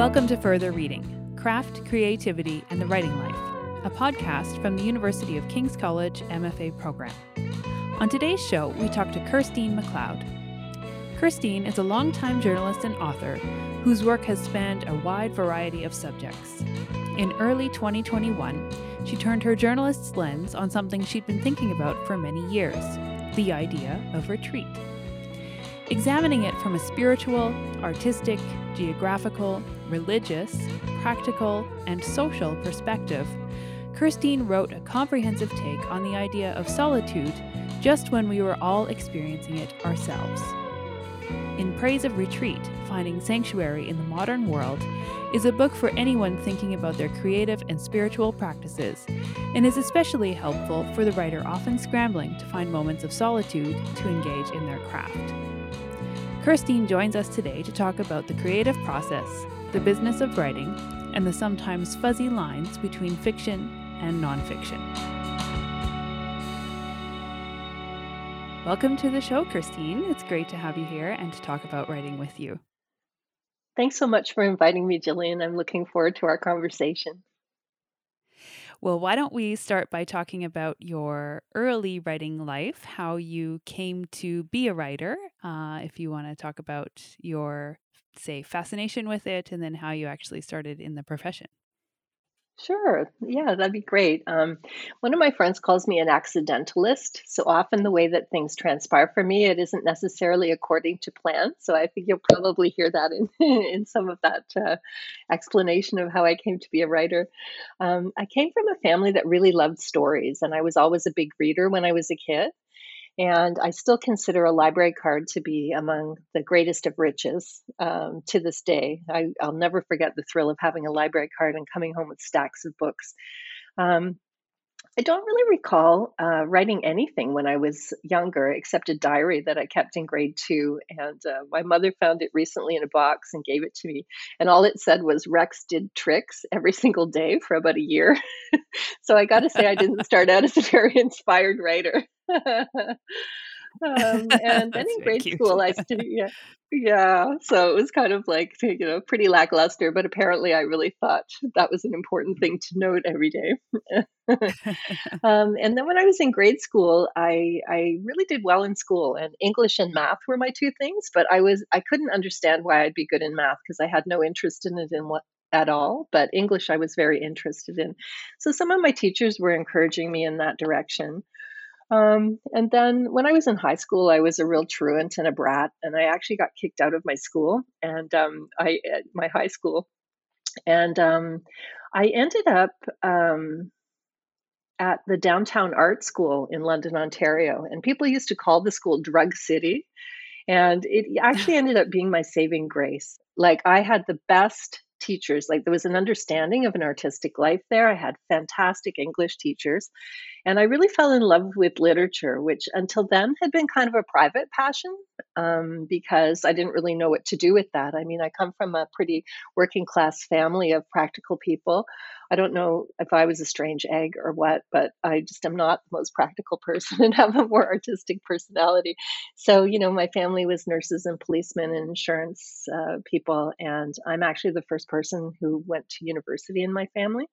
Welcome to Further Reading Craft, Creativity, and the Writing Life, a podcast from the University of King's College MFA program. On today's show, we talk to Kirstine McLeod. Kirstine is a longtime journalist and author whose work has spanned a wide variety of subjects. In early 2021, she turned her journalist's lens on something she'd been thinking about for many years the idea of retreat. Examining it from a spiritual, artistic, geographical, religious, practical, and social perspective, Kirstine wrote a comprehensive take on the idea of solitude just when we were all experiencing it ourselves. In Praise of Retreat Finding Sanctuary in the Modern World is a book for anyone thinking about their creative and spiritual practices, and is especially helpful for the writer often scrambling to find moments of solitude to engage in their craft. Kirstine joins us today to talk about the creative process, the business of writing, and the sometimes fuzzy lines between fiction and nonfiction. Welcome to the show, Kirstine. It's great to have you here and to talk about writing with you. Thanks so much for inviting me, Jillian. I'm looking forward to our conversation. Well, why don't we start by talking about your early writing life, how you came to be a writer, uh, if you want to talk about your, say, fascination with it, and then how you actually started in the profession. Sure. Yeah, that'd be great. Um, one of my friends calls me an accidentalist. So often the way that things transpire for me, it isn't necessarily according to plan. So I think you'll probably hear that in, in some of that uh, explanation of how I came to be a writer. Um, I came from a family that really loved stories, and I was always a big reader when I was a kid. And I still consider a library card to be among the greatest of riches um, to this day. I, will never forget the thrill of having a library card and coming home with stacks of books. Um, I don't really recall uh, writing anything when I was younger, except a diary that I kept in grade two. And uh, my mother found it recently in a box and gave it to me. And all it said was Rex did tricks every single day for about a year. so I got to say, I didn't start out as a very inspired writer. Um, and then in grade cute. school, I studied, yeah, yeah. So it was kind of like, you know, pretty lackluster, but apparently I really thought that was an important thing to note every day. um, and then when I was in grade school, I, I really did well in school and English and math were my two things, but I was, I couldn't understand why I'd be good in math because I had no interest in it in what, at all, but English I was very interested in. So some of my teachers were encouraging me in that direction. Um, and then when I was in high school, I was a real truant and a brat, and I actually got kicked out of my school and um, I my high school, and um, I ended up um, at the Downtown Art School in London, Ontario, and people used to call the school Drug City, and it actually ended up being my saving grace. Like I had the best teachers. Like there was an understanding of an artistic life there. I had fantastic English teachers. And I really fell in love with literature, which until then had been kind of a private passion um, because I didn't really know what to do with that. I mean, I come from a pretty working class family of practical people. I don't know if I was a strange egg or what, but I just am not the most practical person and have a more artistic personality. So, you know, my family was nurses and policemen and insurance uh, people, and I'm actually the first person who went to university in my family.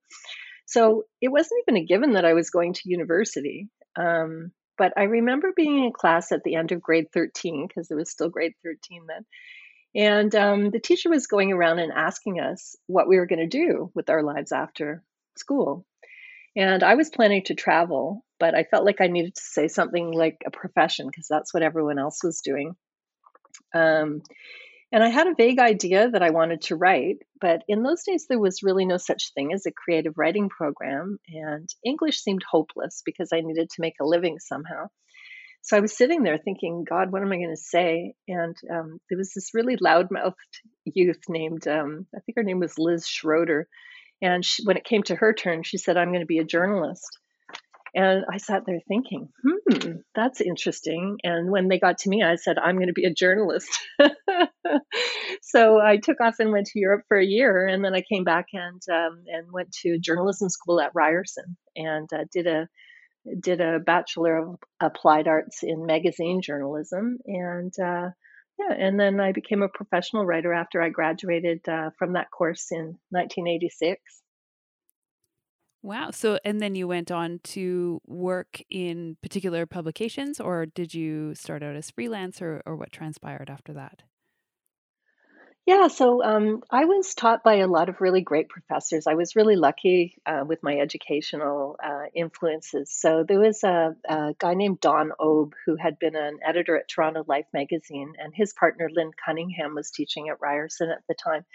So it wasn't even a given that I was going to university. Um, but I remember being in class at the end of grade 13, because it was still grade 13 then. And um, the teacher was going around and asking us what we were going to do with our lives after school. And I was planning to travel, but I felt like I needed to say something like a profession because that's what everyone else was doing. Um, and I had a vague idea that I wanted to write, but in those days, there was really no such thing as a creative writing program, and English seemed hopeless because I needed to make a living somehow. So I was sitting there thinking, God, what am I going to say? And um, there was this really loudmouthed youth named, um, I think her name was Liz Schroeder. And she, when it came to her turn, she said, I'm going to be a journalist. And I sat there thinking, hmm, that's interesting. And when they got to me, I said, I'm going to be a journalist. so I took off and went to Europe for a year. And then I came back and, um, and went to journalism school at Ryerson and uh, did a did a bachelor of applied arts in magazine journalism and uh, yeah, and then I became a professional writer after I graduated uh, from that course in 1986. Wow. So, and then you went on to work in particular publications, or did you start out as freelance, or, or what transpired after that? Yeah, so um, I was taught by a lot of really great professors. I was really lucky uh, with my educational uh, influences. So there was a, a, guy named Don Obe who had been an editor at Toronto Life magazine, and his partner Lynn Cunningham was teaching at Ryerson at the time.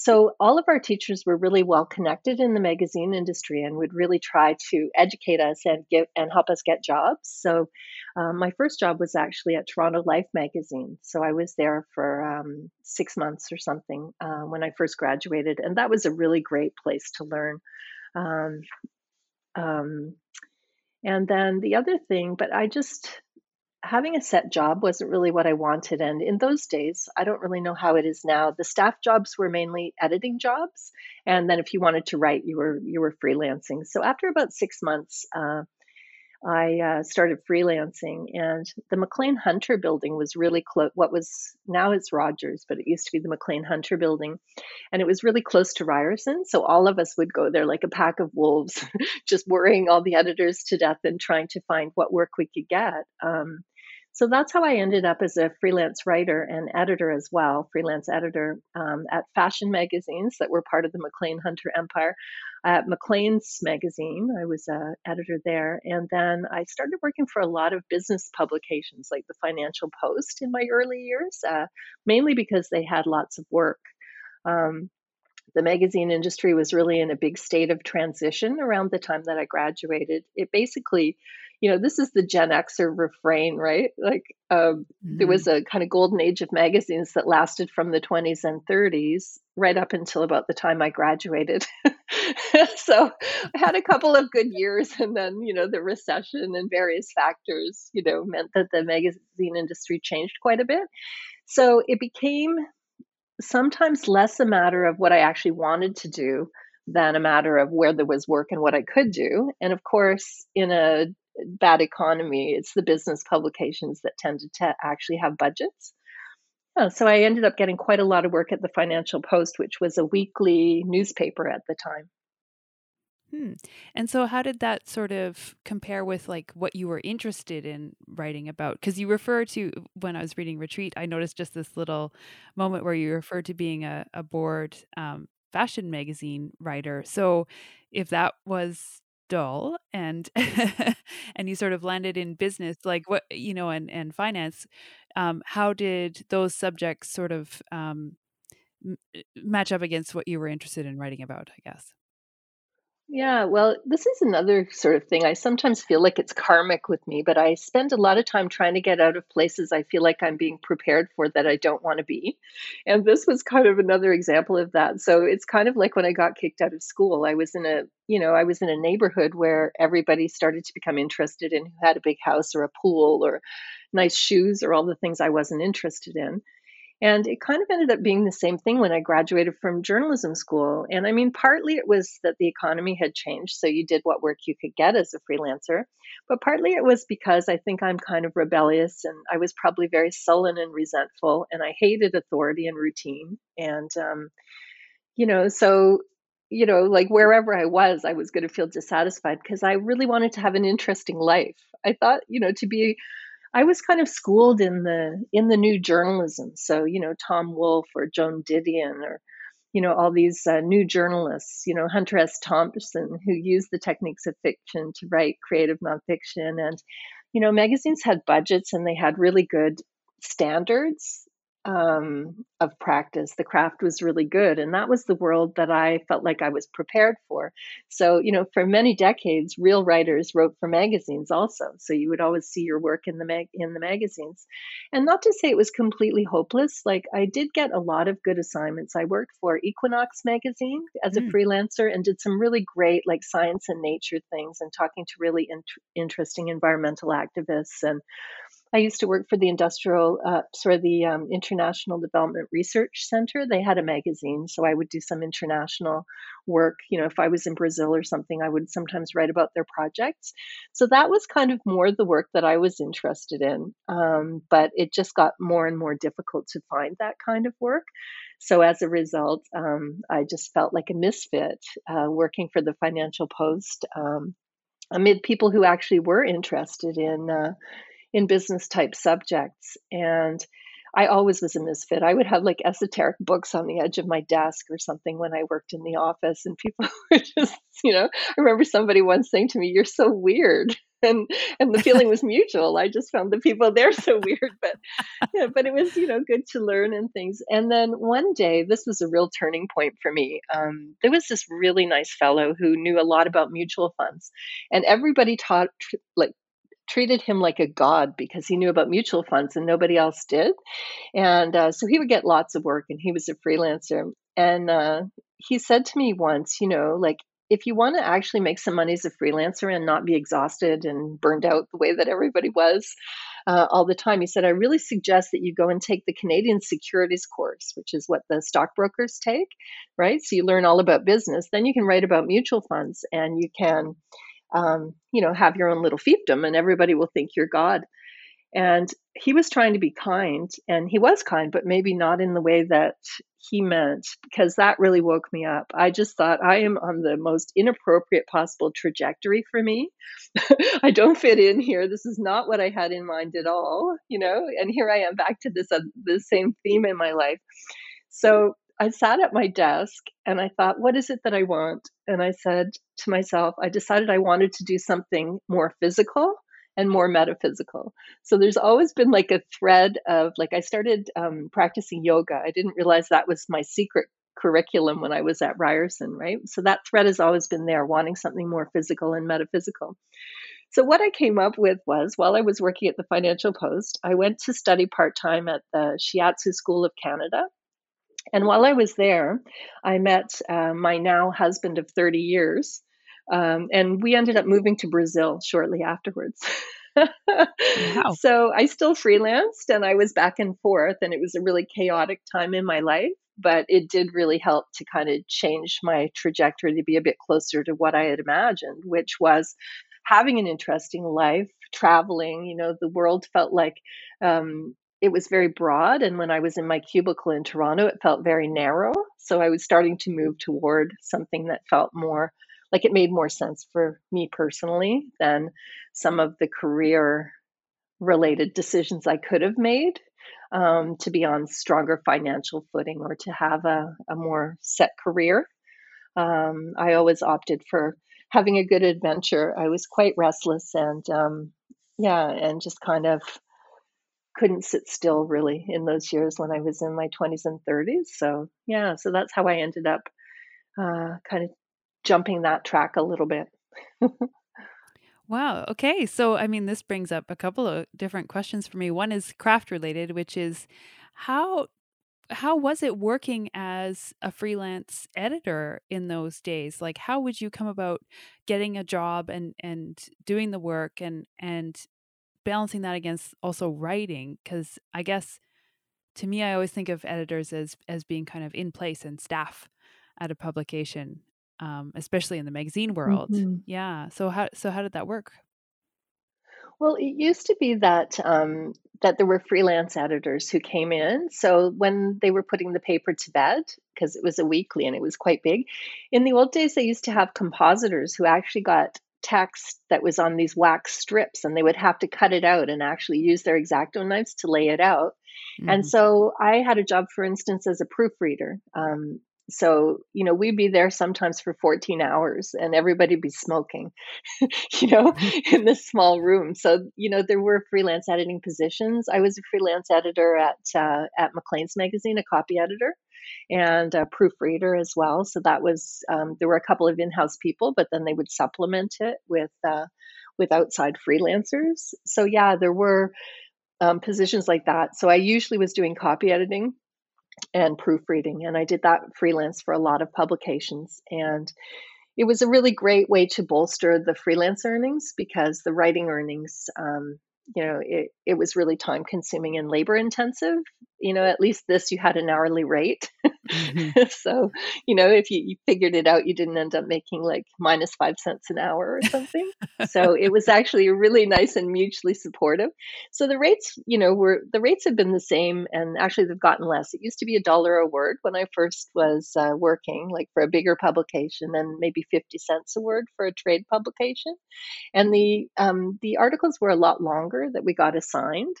So all of our teachers were really well connected in the magazine industry and would really try to educate us and give and help us get jobs. So um, my first job was actually at Toronto Life magazine. So I was there for um, six months or something uh, when I first graduated, and that was a really great place to learn. Um, um and then the other thing, but I just having a set job wasn't really what I wanted. And in those days, I don't really know how it is now. The staff jobs were mainly editing jobs, and then if you wanted to write, you were you were freelancing. So after about six months, uh, I uh, started freelancing, and the Maclean Hunter building was really close. What was now it's Rogers, but it used to be the Maclean Hunter building, and it was really close to Ryerson. So all of us would go there like a pack of wolves, just worrying all the editors to death and trying to find what work we could get. Um, so that's how I ended up as a freelance writer and editor as well, freelance editor um, at fashion magazines that were part of the Maclean Hunter empire. At Maclean's magazine, I was an editor there. And then I started working for a lot of business publications like the Financial Post in my early years, uh, mainly because they had lots of work. Um, the magazine industry was really in a big state of transition around the time that I graduated. It basically you know, this is the Gen Xer refrain, right? Like um, mm-hmm. there was mm-hmm. a kind of golden age of magazines that lasted from the 20s and 30s right up until about the time I graduated. so I had a couple of good years, and then you know the recession and various factors, you know, meant that the magazine industry changed quite a bit. So it became sometimes less a matter of what I actually wanted to do than a matter of where there was work and what I could do. And of course, in a bad economy, it's the business publications that tended to actually have budgets. Yeah, so I ended up getting quite a lot of work at the Financial Post, which was a weekly newspaper at the time. Hmm. And so, how did that sort of compare with like what you were interested in writing about? Because you refer to when I was reading Retreat, I noticed just this little moment where you referred to being a, a bored um, fashion magazine writer. So, if that was dull and and you sort of landed in business like what you know and and finance um, how did those subjects sort of um, m- match up against what you were interested in writing about i guess yeah, well, this is another sort of thing. I sometimes feel like it's karmic with me, but I spend a lot of time trying to get out of places I feel like I'm being prepared for that I don't want to be. And this was kind of another example of that. So it's kind of like when I got kicked out of school, I was in a, you know, I was in a neighborhood where everybody started to become interested in who had a big house or a pool or nice shoes or all the things I wasn't interested in. And it kind of ended up being the same thing when I graduated from journalism school. And I mean, partly it was that the economy had changed, so you did what work you could get as a freelancer. But partly it was because I think I'm kind of rebellious and I was probably very sullen and resentful, and I hated authority and routine. And, um, you know, so you know, like wherever I was, I was going to feel dissatisfied because I really wanted to have an interesting life. I thought, you know, to be I was kind of schooled in the in the new journalism. So you know Tom Wolfe or Joan Didion or you know all these uh, new journalists. You know Hunter S. Thompson who used the techniques of fiction to write creative nonfiction, and you know magazines had budgets and they had really good standards um, of practice. The craft was really good. And that was the world that I felt like I was prepared for. So, you know, for many decades, real writers wrote for magazines also. So you would always see your work in the mag- in the magazines. And not to say it was completely hopeless. Like I did get a lot of good assignments. I worked for Equinox magazine as a mm. freelancer and did some really great like science and nature things and talking to really in- interesting environmental activists and I used to work for the industrial, uh, sort of the um, International Development Research Center. They had a magazine, so I would do some international work. You know, if I was in Brazil or something, I would sometimes write about their projects. So that was kind of more the work that I was interested in. Um, but it just got more and more difficult to find that kind of work. So as a result, um, I just felt like a misfit uh, working for the Financial Post um, amid people who actually were interested in uh, in business type subjects. And I always was a misfit. I would have like esoteric books on the edge of my desk or something when I worked in the office, and people were just, you know, I remember somebody once saying to me, "You're so weird," and and the feeling was mutual. I just found the people there so weird, but yeah, but it was you know good to learn and things. And then one day, this was a real turning point for me. Um, there was this really nice fellow who knew a lot about mutual funds, and everybody taught like treated him like a god because he knew about mutual funds and nobody else did. And uh, so he would get lots of work and he was a freelancer. And uh, he said to me once, you know, like, if you want to actually make some money as a freelancer and not be exhausted and burned out the way that everybody was uh, all the time, he said, I really suggest that you go and take the Canadian Securities course, which is what the stockbrokers take, right? So you learn all about business. Then you can write about mutual funds and you can um, you know, have your own little fiefdom and everybody will think you're God. And he was trying to be kind, and he was kind, but maybe not in the way that he meant, because that really woke me up. I just thought I am on the most inappropriate possible trajectory for me. I don't fit in here. This is not what I had in mind at all, you know. And here I am back to this uh, the same theme in my life. So I sat at my desk and I thought, what is it that I want? And I said to myself, I decided I wanted to do something more physical and more metaphysical. So there's always been like a thread of like, I started um, practicing yoga. I didn't realize that was my secret curriculum when I was at Ryerson, right? So that thread has always been there, wanting something more physical and metaphysical. So, what I came up with was while I was working at the Financial Post, I went to study part time at the Shiatsu School of Canada and while I was there, I met uh, my now husband of 30 years, um, and we ended up moving to Brazil shortly afterwards. wow. So I still freelanced and I was back and forth, and it was a really chaotic time in my life, but it did really help to kind of change my trajectory to be a bit closer to what I had imagined, which was having an interesting life, traveling. You know, the world felt like um, it was very broad and when i was in my cubicle in toronto it felt very narrow. So i was starting to move toward something that felt more like it made more sense for me personally than some of the career related decisions i could have made um, to be on stronger financial footing or to have a, a more set career. Um, i always opted for having a good adventure. I was quite restless and um, yeah and just kind of couldn't sit still really in those years when I was in my 20s and 30s. So, yeah, so that's how I ended up uh, kind of jumping that track a little bit. wow. Okay. So, I mean, this brings up a couple of different questions for me. One is craft related, which is how how was it working as a freelance editor in those days like how would you come about getting a job and and doing the work and and balancing that against also writing because i guess to me i always think of editors as as being kind of in place and staff at a publication um, especially in the magazine world mm-hmm. yeah so how so how did that work well, it used to be that um, that there were freelance editors who came in. So when they were putting the paper to bed, because it was a weekly and it was quite big, in the old days they used to have compositors who actually got text that was on these wax strips and they would have to cut it out and actually use their X-Acto knives to lay it out. Mm-hmm. and so i had a job for instance as a proofreader. Um, so you know we'd be there sometimes for 14 hours and everybody'd be smoking you know in this small room. So you know there were freelance editing positions. I was a freelance editor at uh, at maclean's magazine a copy editor and a proofreader as well. So that was um, there were a couple of in-house people, but then they would supplement it with uh, with outside freelancers. So yeah, there were um, positions like that. So I usually was doing copy editing and proofreading, and I did that freelance for a lot of publications and. It was a really great way to bolster the freelance earnings because the writing earnings um, you know, it, it was really time consuming and labor intensive. You know, at least this you had an hourly rate. Mm-hmm. so, you know, if you, you figured it out, you didn't end up making like minus five cents an hour or something. so it was actually really nice and mutually supportive. So the rates, you know, were the rates have been the same and actually they've gotten less. It used to be a dollar a word when I first was uh, working, like for a bigger publication, and maybe 50 cents a word for a trade publication. And the um, the articles were a lot longer that we got assigned.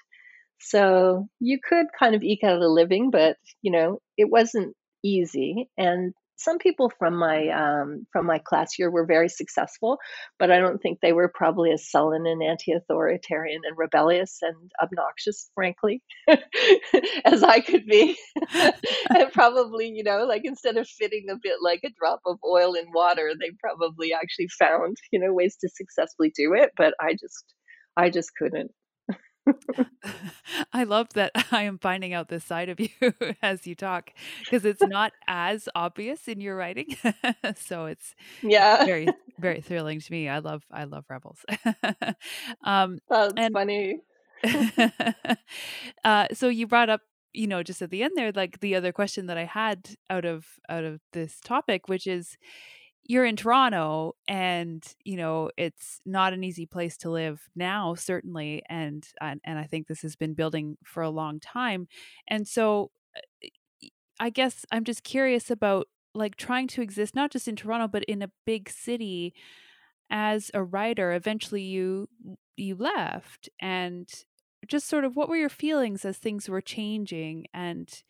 So you could kind of eke out a living, but you know, it wasn't easy. And some people from my um, from my class year were very successful, but I don't think they were probably as sullen and anti-authoritarian and rebellious and obnoxious, frankly, as I could be. and probably, you know, like instead of fitting a bit like a drop of oil in water, they probably actually found, you know, ways to successfully do it. But I just, I just couldn't. I love that I am finding out this side of you as you talk because it's not as obvious in your writing. so it's yeah, very very thrilling to me. I love I love rebels. um, That's and, funny. uh, so you brought up you know just at the end there like the other question that I had out of out of this topic, which is you're in Toronto and you know it's not an easy place to live now certainly and and, and I think this has been building for a long time and so uh, I guess I'm just curious about like trying to exist not just in Toronto but in a big city as a writer eventually you you left and just sort of what were your feelings as things were changing and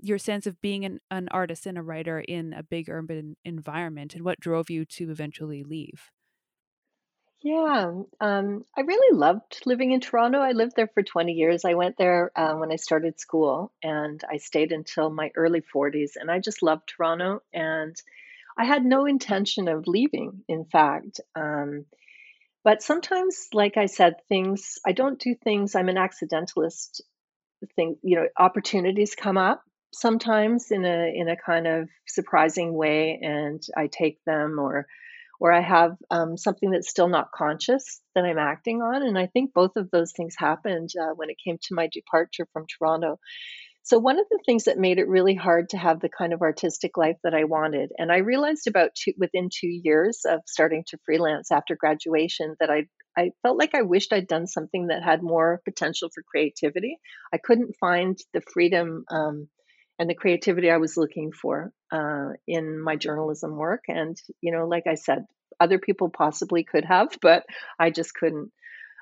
your sense of being an, an artist and a writer in a big urban environment and what drove you to eventually leave? Yeah, um, I really loved living in Toronto. I lived there for 20 years. I went there uh, when I started school and I stayed until my early 40s. And I just loved Toronto. And I had no intention of leaving, in fact. Um, but sometimes, like I said, things, I don't do things, I'm an accidentalist. Thing, you know, opportunities come up sometimes in a in a kind of surprising way and I take them or or I have um, something that's still not conscious that I'm acting on. And I think both of those things happened uh, when it came to my departure from Toronto. So, one of the things that made it really hard to have the kind of artistic life that I wanted, and I realized about two, within two years of starting to freelance after graduation that I I felt like I wished I'd done something that had more potential for creativity. I couldn't find the freedom um, and the creativity I was looking for uh, in my journalism work. And, you know, like I said, other people possibly could have, but I just couldn't.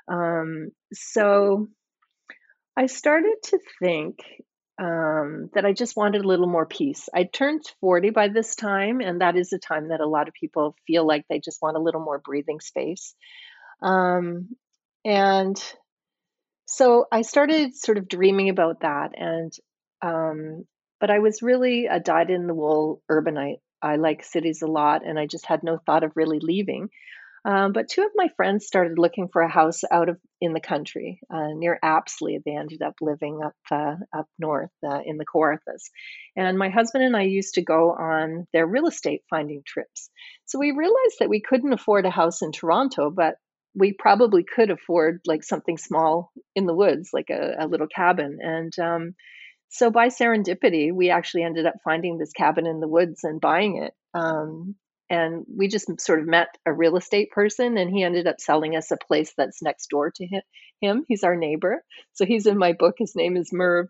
Um, so I started to think um, that I just wanted a little more peace. I turned 40 by this time, and that is a time that a lot of people feel like they just want a little more breathing space. Um, and so I started sort of dreaming about that. And um, but I was really a dyed in the wool urbanite. I like cities a lot, and I just had no thought of really leaving. Um, but two of my friends started looking for a house out of in the country uh, near Apsley. They ended up living up uh, up north uh, in the Kawarthas, and my husband and I used to go on their real estate finding trips. So we realized that we couldn't afford a house in Toronto, but we probably could afford like something small in the woods, like a, a little cabin. And um, so by serendipity, we actually ended up finding this cabin in the woods and buying it. Um, and we just sort of met a real estate person, and he ended up selling us a place that's next door to him. He's our neighbor, so he's in my book. His name is Merv,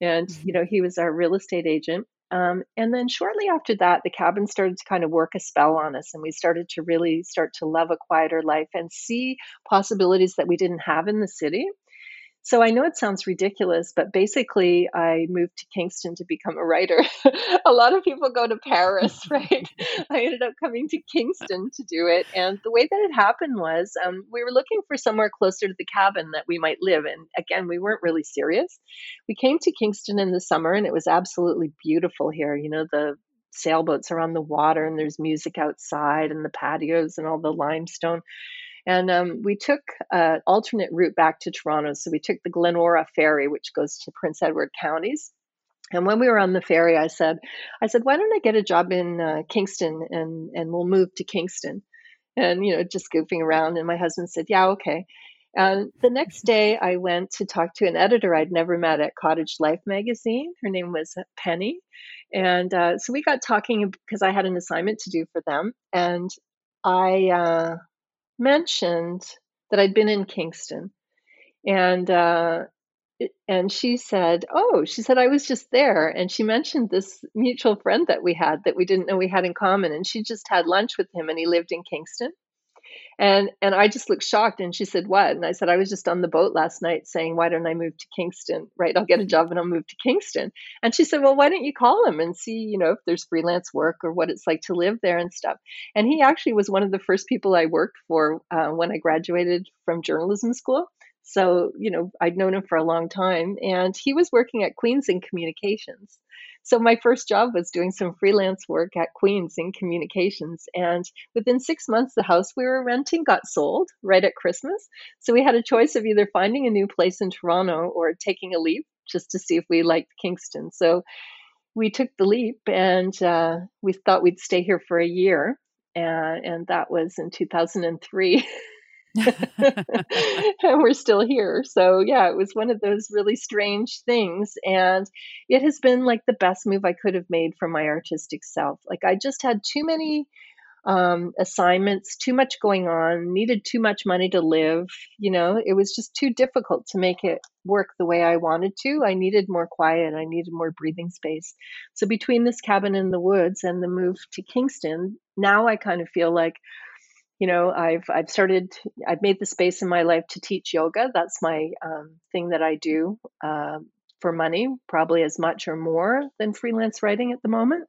and mm-hmm. you know he was our real estate agent. Um, and then shortly after that, the cabin started to kind of work a spell on us, and we started to really start to love a quieter life and see possibilities that we didn't have in the city. So I know it sounds ridiculous, but basically, I moved to Kingston to become a writer. a lot of people go to Paris, right? I ended up coming to Kingston to do it. And the way that it happened was um, we were looking for somewhere closer to the cabin that we might live. And again, we weren't really serious. We came to Kingston in the summer, and it was absolutely beautiful here. You know, the sailboats are on the water, and there's music outside, and the patios, and all the limestone. And um, we took an alternate route back to Toronto. So we took the Glenora ferry, which goes to Prince Edward counties. And when we were on the ferry, I said, I said, why don't I get a job in uh, Kingston and, and we'll move to Kingston? And, you know, just goofing around. And my husband said, yeah, okay. And the next day, I went to talk to an editor I'd never met at Cottage Life magazine. Her name was Penny. And uh, so we got talking because I had an assignment to do for them. And I uh, mentioned that I'd been in Kingston. And uh, and she said, "Oh, she said I was just there." And she mentioned this mutual friend that we had that we didn't know we had in common, and she just had lunch with him, and he lived in Kingston. And and I just looked shocked and she said, What? And I said, I was just on the boat last night saying, Why don't I move to Kingston? Right, I'll get a job and I'll move to Kingston. And she said, Well, why don't you call him and see, you know, if there's freelance work or what it's like to live there and stuff. And he actually was one of the first people I worked for uh, when I graduated from journalism school. So, you know, I'd known him for a long time and he was working at Queens in communications. So my first job was doing some freelance work at Queens in communications. And within six months, the house we were renting got sold right at Christmas. So we had a choice of either finding a new place in Toronto or taking a leap just to see if we liked Kingston. So we took the leap and uh, we thought we'd stay here for a year. And that was in 2003. and we're still here. So, yeah, it was one of those really strange things. And it has been like the best move I could have made for my artistic self. Like, I just had too many um, assignments, too much going on, needed too much money to live. You know, it was just too difficult to make it work the way I wanted to. I needed more quiet, I needed more breathing space. So, between this cabin in the woods and the move to Kingston, now I kind of feel like you know i've i've started i've made the space in my life to teach yoga. That's my um, thing that i do uh, for money probably as much or more than freelance writing at the moment.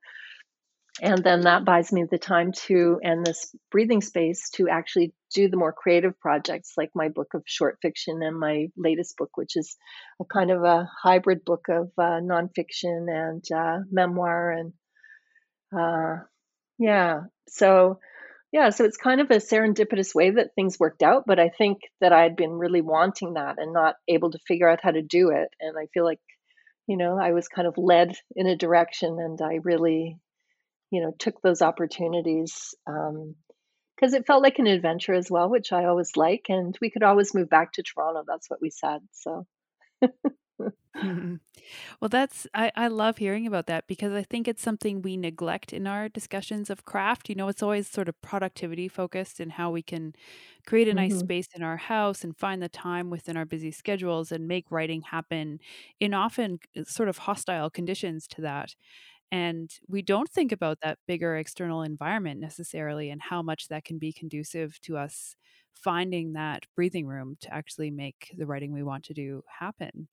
And then that buys me the time to and this breathing space to actually do the more creative projects like my book of short fiction and my latest book which is a kind of a hybrid book of uh, nonfiction and uh, memoir and uh, yeah. So yeah, so it's kind of a serendipitous way that things worked out, but I think that I'd been really wanting that and not able to figure out how to do it. And I feel like, you know, I was kind of led in a direction and I really, you know, took those opportunities because um, it felt like an adventure as well, which I always like. And we could always move back to Toronto. That's what we said. So. Mm-hmm. Well, that's I, I love hearing about that because I think it's something we neglect in our discussions of craft. You know, it's always sort of productivity focused and how we can create a nice hmm space in our house and find the time within our busy schedules and make writing happen in often sort of hostile conditions to that. And we don't think about that bigger external environment necessarily and how much that can be conducive to us finding that breathing room to actually make the writing we want to do happen.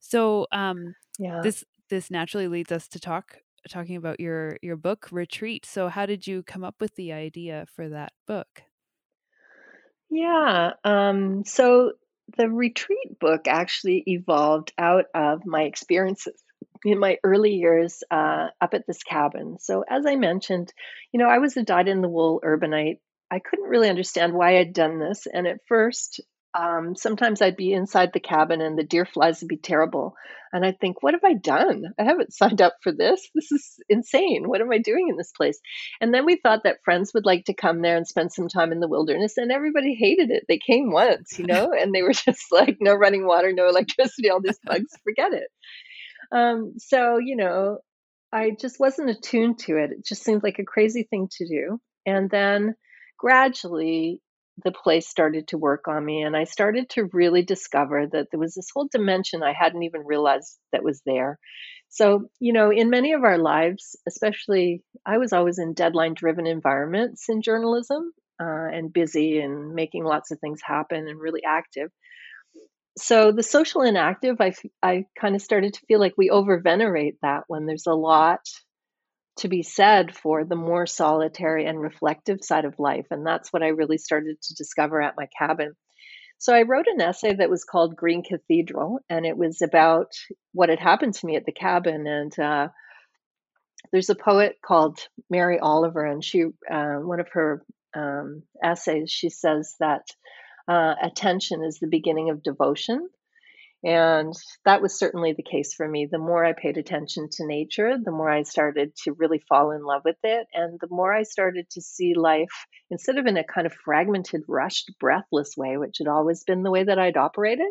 So um, Yeah. this this naturally leads us to talk talking about your your book Retreat. So how did you come up with the idea for that book? Yeah. Um, so the retreat book actually evolved out of my experiences in my early years uh, up at this cabin. So, as I mentioned, you know, I was a dyed in the wool urbanite. I couldn't really understand why I'd done this. And at first, um, sometimes I'd be inside the cabin and the deer flies would be terrible. And I'd think, what have I done? I haven't signed up for this. This is insane. What am I doing in this place? And then we thought that friends would like to come there and spend some time in the wilderness, and everybody hated it. They came once, you know, and they were just like, no running water, no electricity, all these bugs, forget it. Um, so, you know, I just wasn't attuned to it. It just seemed like a crazy thing to do. And then gradually, the place started to work on me and I started to really discover that there was this whole dimension I hadn't even realized that was there. So, you know, in many of our lives, especially I was always in deadline driven environments in journalism uh, and busy and making lots of things happen and really active. So, the social inactive, I, I kind of started to feel like we over venerate that when there's a lot to be said for the more solitary and reflective side of life. And that's what I really started to discover at my cabin. So I wrote an essay that was called Green Cathedral, and it was about what had happened to me at the cabin. And uh, there's a poet called Mary Oliver, and she, uh, one of her um, essays, she says that uh, attention is the beginning of devotion. And that was certainly the case for me. The more I paid attention to nature, the more I started to really fall in love with it. And the more I started to see life instead of in a kind of fragmented, rushed, breathless way, which had always been the way that I'd operated,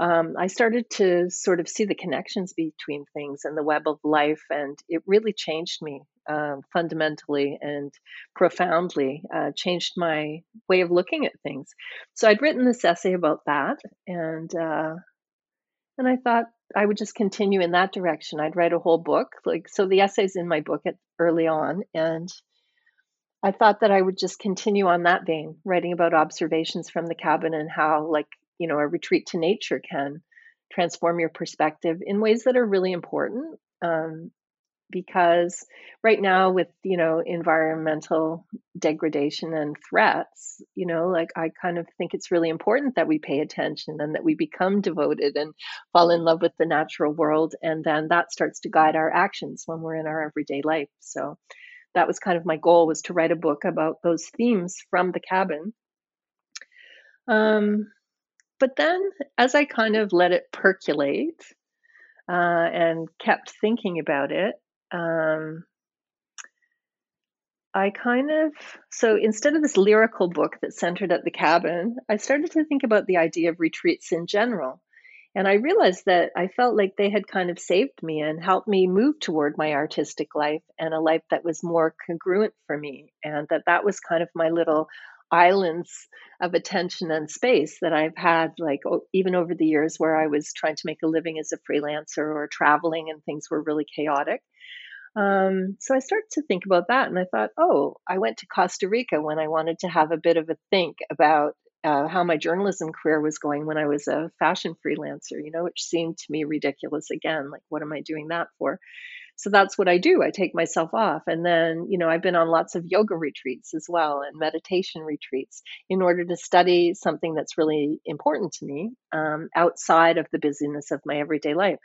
um, I started to sort of see the connections between things and the web of life, and it really changed me uh, fundamentally and profoundly. Uh, changed my way of looking at things. So I'd written this essay about that, and uh, and I thought I would just continue in that direction. I'd write a whole book, like so. The essays in my book at, early on, and I thought that I would just continue on that vein, writing about observations from the cabin and how, like you know, a retreat to nature can transform your perspective in ways that are really important. Um, because right now with you know environmental degradation and threats you know like i kind of think it's really important that we pay attention and that we become devoted and fall in love with the natural world and then that starts to guide our actions when we're in our everyday life. So that was kind of my goal was to write a book about those themes from the cabin. Um, but then, as I kind of let it percolate uh, and kept thinking about it, um, I kind of, so instead of this lyrical book that centered at the cabin, I started to think about the idea of retreats in general. And I realized that I felt like they had kind of saved me and helped me move toward my artistic life and a life that was more congruent for me. And that that was kind of my little islands of attention and space that I've had, like even over the years where I was trying to make a living as a freelancer or traveling and things were really chaotic. Um, so I started to think about that and I thought, oh, I went to Costa Rica when I wanted to have a bit of a think about uh, how my journalism career was going when I was a fashion freelancer, you know, which seemed to me ridiculous again. Like, what am I doing that for? so that's what I do. I take myself off. And then, you know, I've been on lots of yoga retreats as well and meditation retreats in order to study something that's really important to me um, outside of the busyness of my everyday life.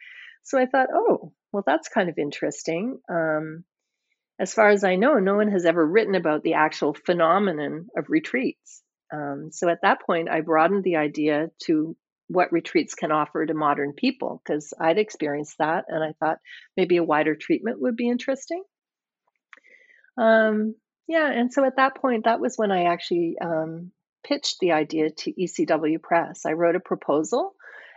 So I thought, oh, well, that's kind of interesting. Um, as far as I know, no one has ever written about the actual phenomenon of retreats. Um, so at that point, I broadened the idea to what retreats can offer to modern people because I'd experienced that and I thought maybe a wider treatment would be interesting. Um, yeah, and so at that point, that was when I actually um, pitched the idea to ECW Press. I wrote a proposal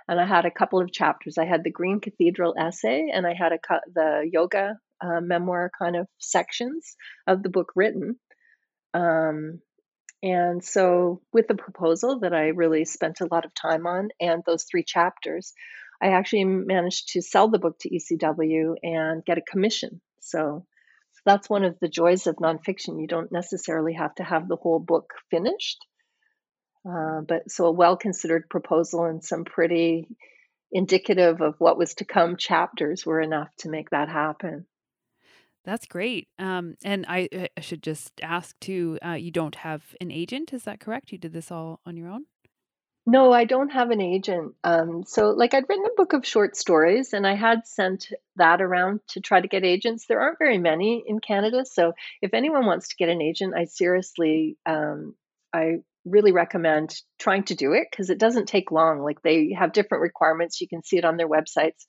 and I had a couple of chapters. I had the Green Cathedral essay and I had a the yoga uh, memoir kind of sections of the book written. Um, and so, with the proposal that I really spent a lot of time on and those three chapters, I actually managed to sell the book to ECW and get a commission. So, that's one of the joys of nonfiction. You don't necessarily have to have the whole book finished. Uh, but so, a well considered proposal and some pretty indicative of what was to come chapters were enough to make that happen. That's great. Um, and I, I, should just ask too. Uh, you don't have an agent, is that correct? You did this all on your own. No, I don't have an agent. Um, so, like, I'd written a book of short stories, and I had sent that around to try to get agents. There aren't very many in Canada, so if anyone wants to get an agent, I seriously, um, I really recommend trying to do it because it doesn't take long. Like, they have different requirements. You can see it on their websites.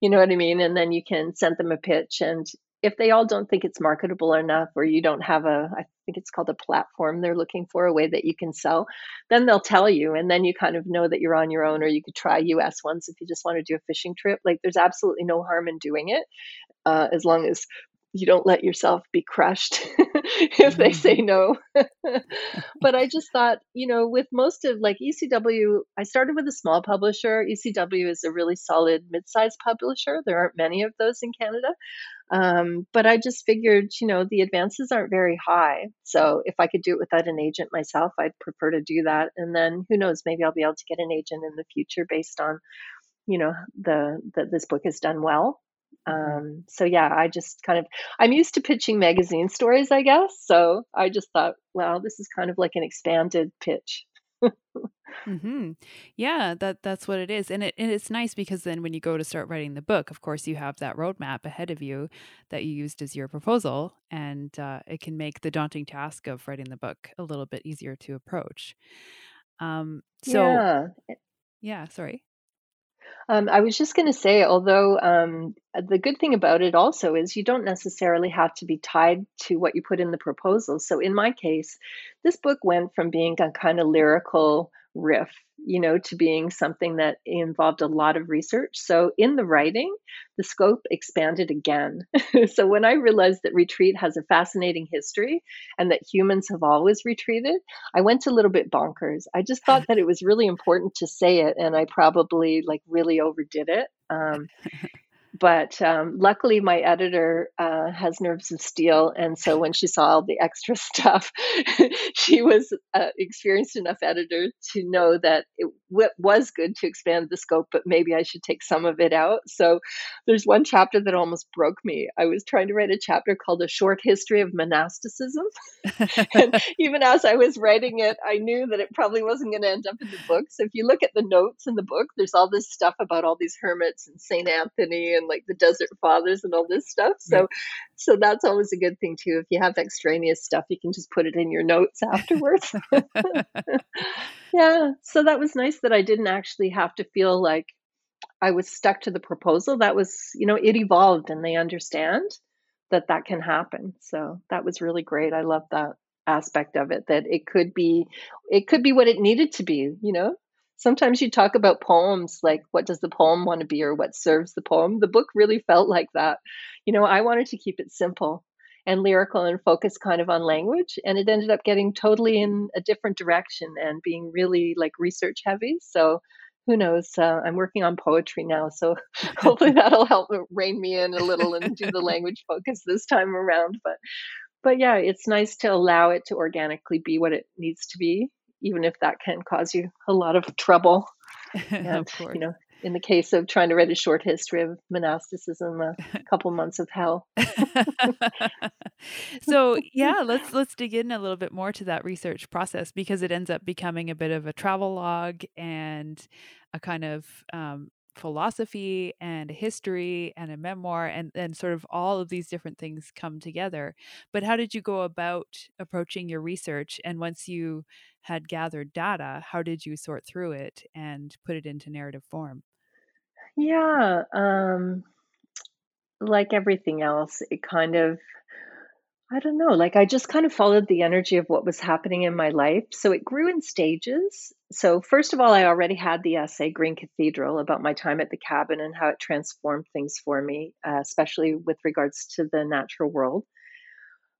You know what I mean? And then you can send them a pitch, and if they all don't think it's marketable enough or you don't have a i think it's called a platform they're looking for a way that you can sell then they'll tell you and then you kind of know that you're on your own or you could try us ones if you just want to do a fishing trip like there's absolutely no harm in doing it uh, as long as you don't let yourself be crushed if they say mm-hmm. no. but I just thought, you know, with most of like ECW, I started with a small publisher. ECW is a really solid mid-sized publisher. There aren't many of those in Canada. Um, but I just figured, you know, the advances aren't very high. So if I could do it without an agent myself, I'd prefer to do that. And then who knows, maybe I'll be able to get an agent in the future based on, you know, the that this book has done well. Mm-hmm. Um, so yeah, I just kind of I'm used to pitching magazine stories, I guess. So I just thought, well, this is kind of like an expanded pitch hmm Yeah, that that's what it is, and it and it's nice because then when you go to start writing the book, of course, you have that roadmap ahead of you that you used as your proposal, and uh, it can make the daunting task of writing the book a little bit easier to approach. Um, so yeah, yeah, sorry. Um, I was just going to say, although um, the good thing about it also is you don't necessarily have to be tied to what you put in the proposal. So in my case, this book went from being a kind of lyrical riff, you know, to being something that involved a lot of research. So in the writing, the scope expanded again. so when I realized that retreat has a fascinating history and that humans have always retreated, I went a little bit bonkers. I just thought that it was really important to say it, and I probably like really overdid it. Um, but um, luckily my editor uh, has nerves of steel and so when she saw all the extra stuff she was uh, experienced enough editor to know that it w- was good to expand the scope but maybe i should take some of it out so there's one chapter that almost broke me i was trying to write a chapter called a short history of monasticism and even as i was writing it i knew that it probably wasn't going to end up in the book so if you look at the notes in the book there's all this stuff about all these hermits and saint anthony and and like the desert fathers and all this stuff. So right. so that's always a good thing too. If you have extraneous stuff, you can just put it in your notes afterwards. yeah. So that was nice that I didn't actually have to feel like I was stuck to the proposal. That was, you know, it evolved and they understand that that can happen. So that was really great. I love that aspect of it that it could be it could be what it needed to be you know sometimes you talk about poems like what does the poem want to be or what serves the poem the book really felt like that you know i wanted to keep it simple and lyrical and focused kind of on language and it ended up getting totally in a different direction and being really like research heavy. So who knows? Uh, i'm working on poetry now so hopefully that'll help rein me in a little and do the language focus this time around but but yeah it's nice to allow it to organically be what it needs to be even if that can cause you a lot of trouble. And, you know, in the case of trying to write a short history of monasticism, a couple months of hell. so yeah, let's let's dig in a little bit more to that research process because it ends up becoming a bit of a travel log and a kind of um, philosophy and history and a memoir and and sort of all of these different things come together. But how did you go about approaching your research? And once you had gathered data how did you sort through it and put it into narrative form? Yeah um like everything else it kind of I don't know. Like I just kind of followed the energy of what was happening in my life. So it grew in stages. So first of all, I already had the essay Green Cathedral about my time at the cabin and how it transformed things for me, uh, especially with regards to the natural world.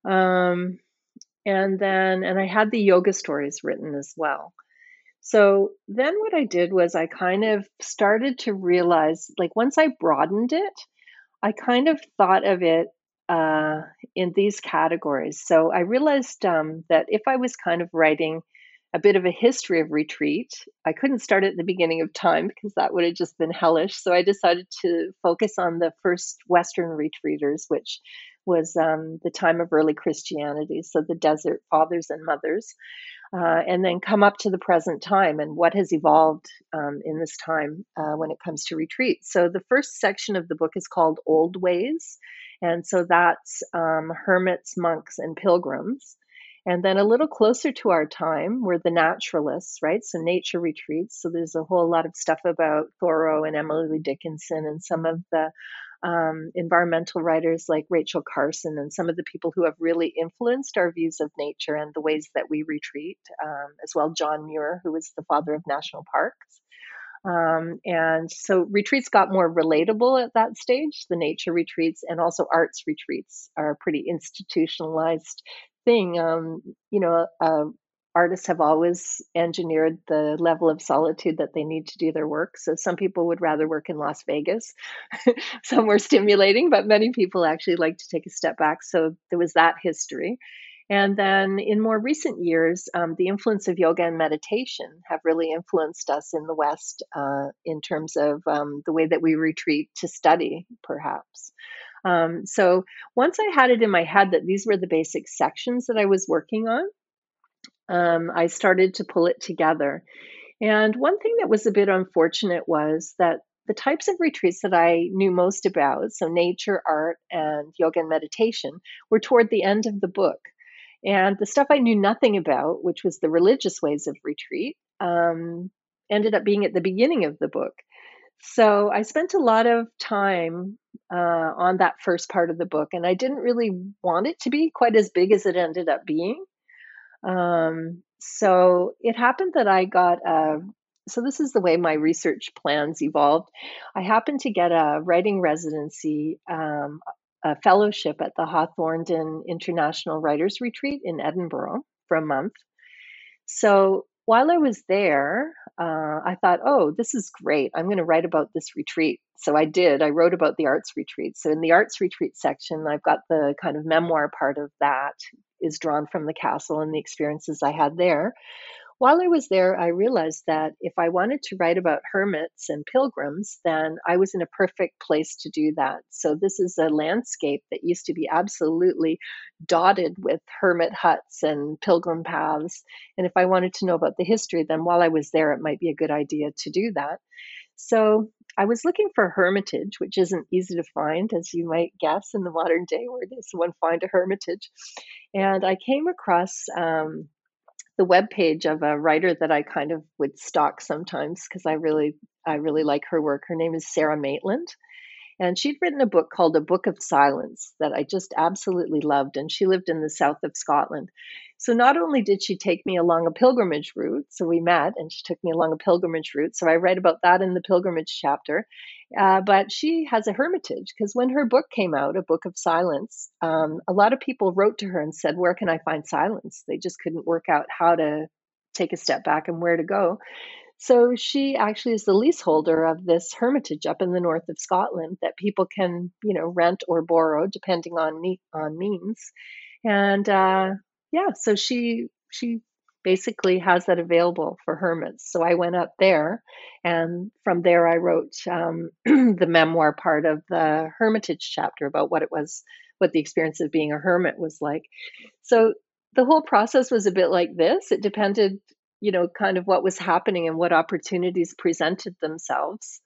Um, and then, and I had the yoga stories written as well. So then what I did was I kind of started to realize, like once I broadened it, I kind of thought of it uh, in these categories. So I realized um, that if I was kind of writing a bit of a history of retreat, I couldn't start at the beginning of time because that would have just been hellish. So I decided to focus on the first Western retreaters, which was um, the time of early Christianity, so the desert fathers and mothers, uh, and then come up to the present time and what has evolved um, in this time uh, when it comes to retreat. So the first section of the book is called Old Ways, and so that's um, hermits, monks, and pilgrims. And then a little closer to our time were the naturalists, right? So nature retreats. So there's a whole lot of stuff about Thoreau and Emily Dickinson and some of the um, environmental writers like Rachel Carson and some of the people who have really influenced our views of nature and the ways that we retreat, um, as well John Muir, who was the father of national parks. Um, and so retreats got more relatable at that stage. The nature retreats and also arts retreats are a pretty institutionalized thing. Um, you know, uh, artists have always engineered the level of solitude that they need to do their work. So some people would rather work in Las Vegas, somewhere stimulating, but many people actually like to take a step back. So there was that history. And then in more recent years, um, the influence of yoga and meditation have really influenced us in the West uh, in terms of um, the way that we retreat to study, perhaps. Um, so once I had it in my head that these were the basic sections that I was working on, um, I started to pull it together. And one thing that was a bit unfortunate was that the types of retreats that I knew most about, so nature, art, and yoga and meditation, were toward the end of the book. And the stuff I knew nothing about, which was the religious ways of retreat, um, ended up being at the beginning of the book. so I spent a lot of time uh, on that first part of the book, and I didn't really want it to be quite as big as it ended up being. Um, so it happened that I got a so this is the way my research plans evolved. I happened to get a writing residency, um, a fellowship at the Hawthornden International Writers Retreat in Edinburgh for a month. So while I was there, uh, I thought, oh, this is great. I'm going to write about this retreat. So I did. I wrote about the arts retreat. So in the arts retreat section, I've got the kind of memoir part of that is drawn from the castle and the experiences I had there. While I was there, I realized that if I wanted to write about hermits and pilgrims, then I was in a perfect place to do that. So, this is a landscape that used to be absolutely dotted with hermit huts and pilgrim paths. And if I wanted to know about the history, then while I was there, it might be a good idea to do that. So, I was looking for hermitage, which isn't easy to find, as you might guess, in the modern day. Where does one find a hermitage? And I came across um, the web page of a writer that I kind of would stalk sometimes because I really I really like her work. Her name is Sara Maitland. And she'd written a book called A Book of Silence that I just absolutely loved. And she lived in the south of Scotland. So not only did she take me along a pilgrimage route, so we met and she took me along a pilgrimage route. So I write about that in the pilgrimage chapter. Uh, but she has a hermitage because when her book came out, A Book of Silence, um, a lot of people wrote to her and said, Where can I find silence? They just couldn't work out how to take a step back and where to go. So she actually is the leaseholder of this hermitage up in the north of Scotland that people can, you know, rent or borrow depending on on means. And uh, yeah, so she she basically has that available for hermits. So I went up there, and from there I wrote um, the memoir part of the hermitage chapter about what it was, what the experience of being a hermit was like. So the whole process was a bit like this. It depended, you know, kind of what was happening and what opportunities presented themselves.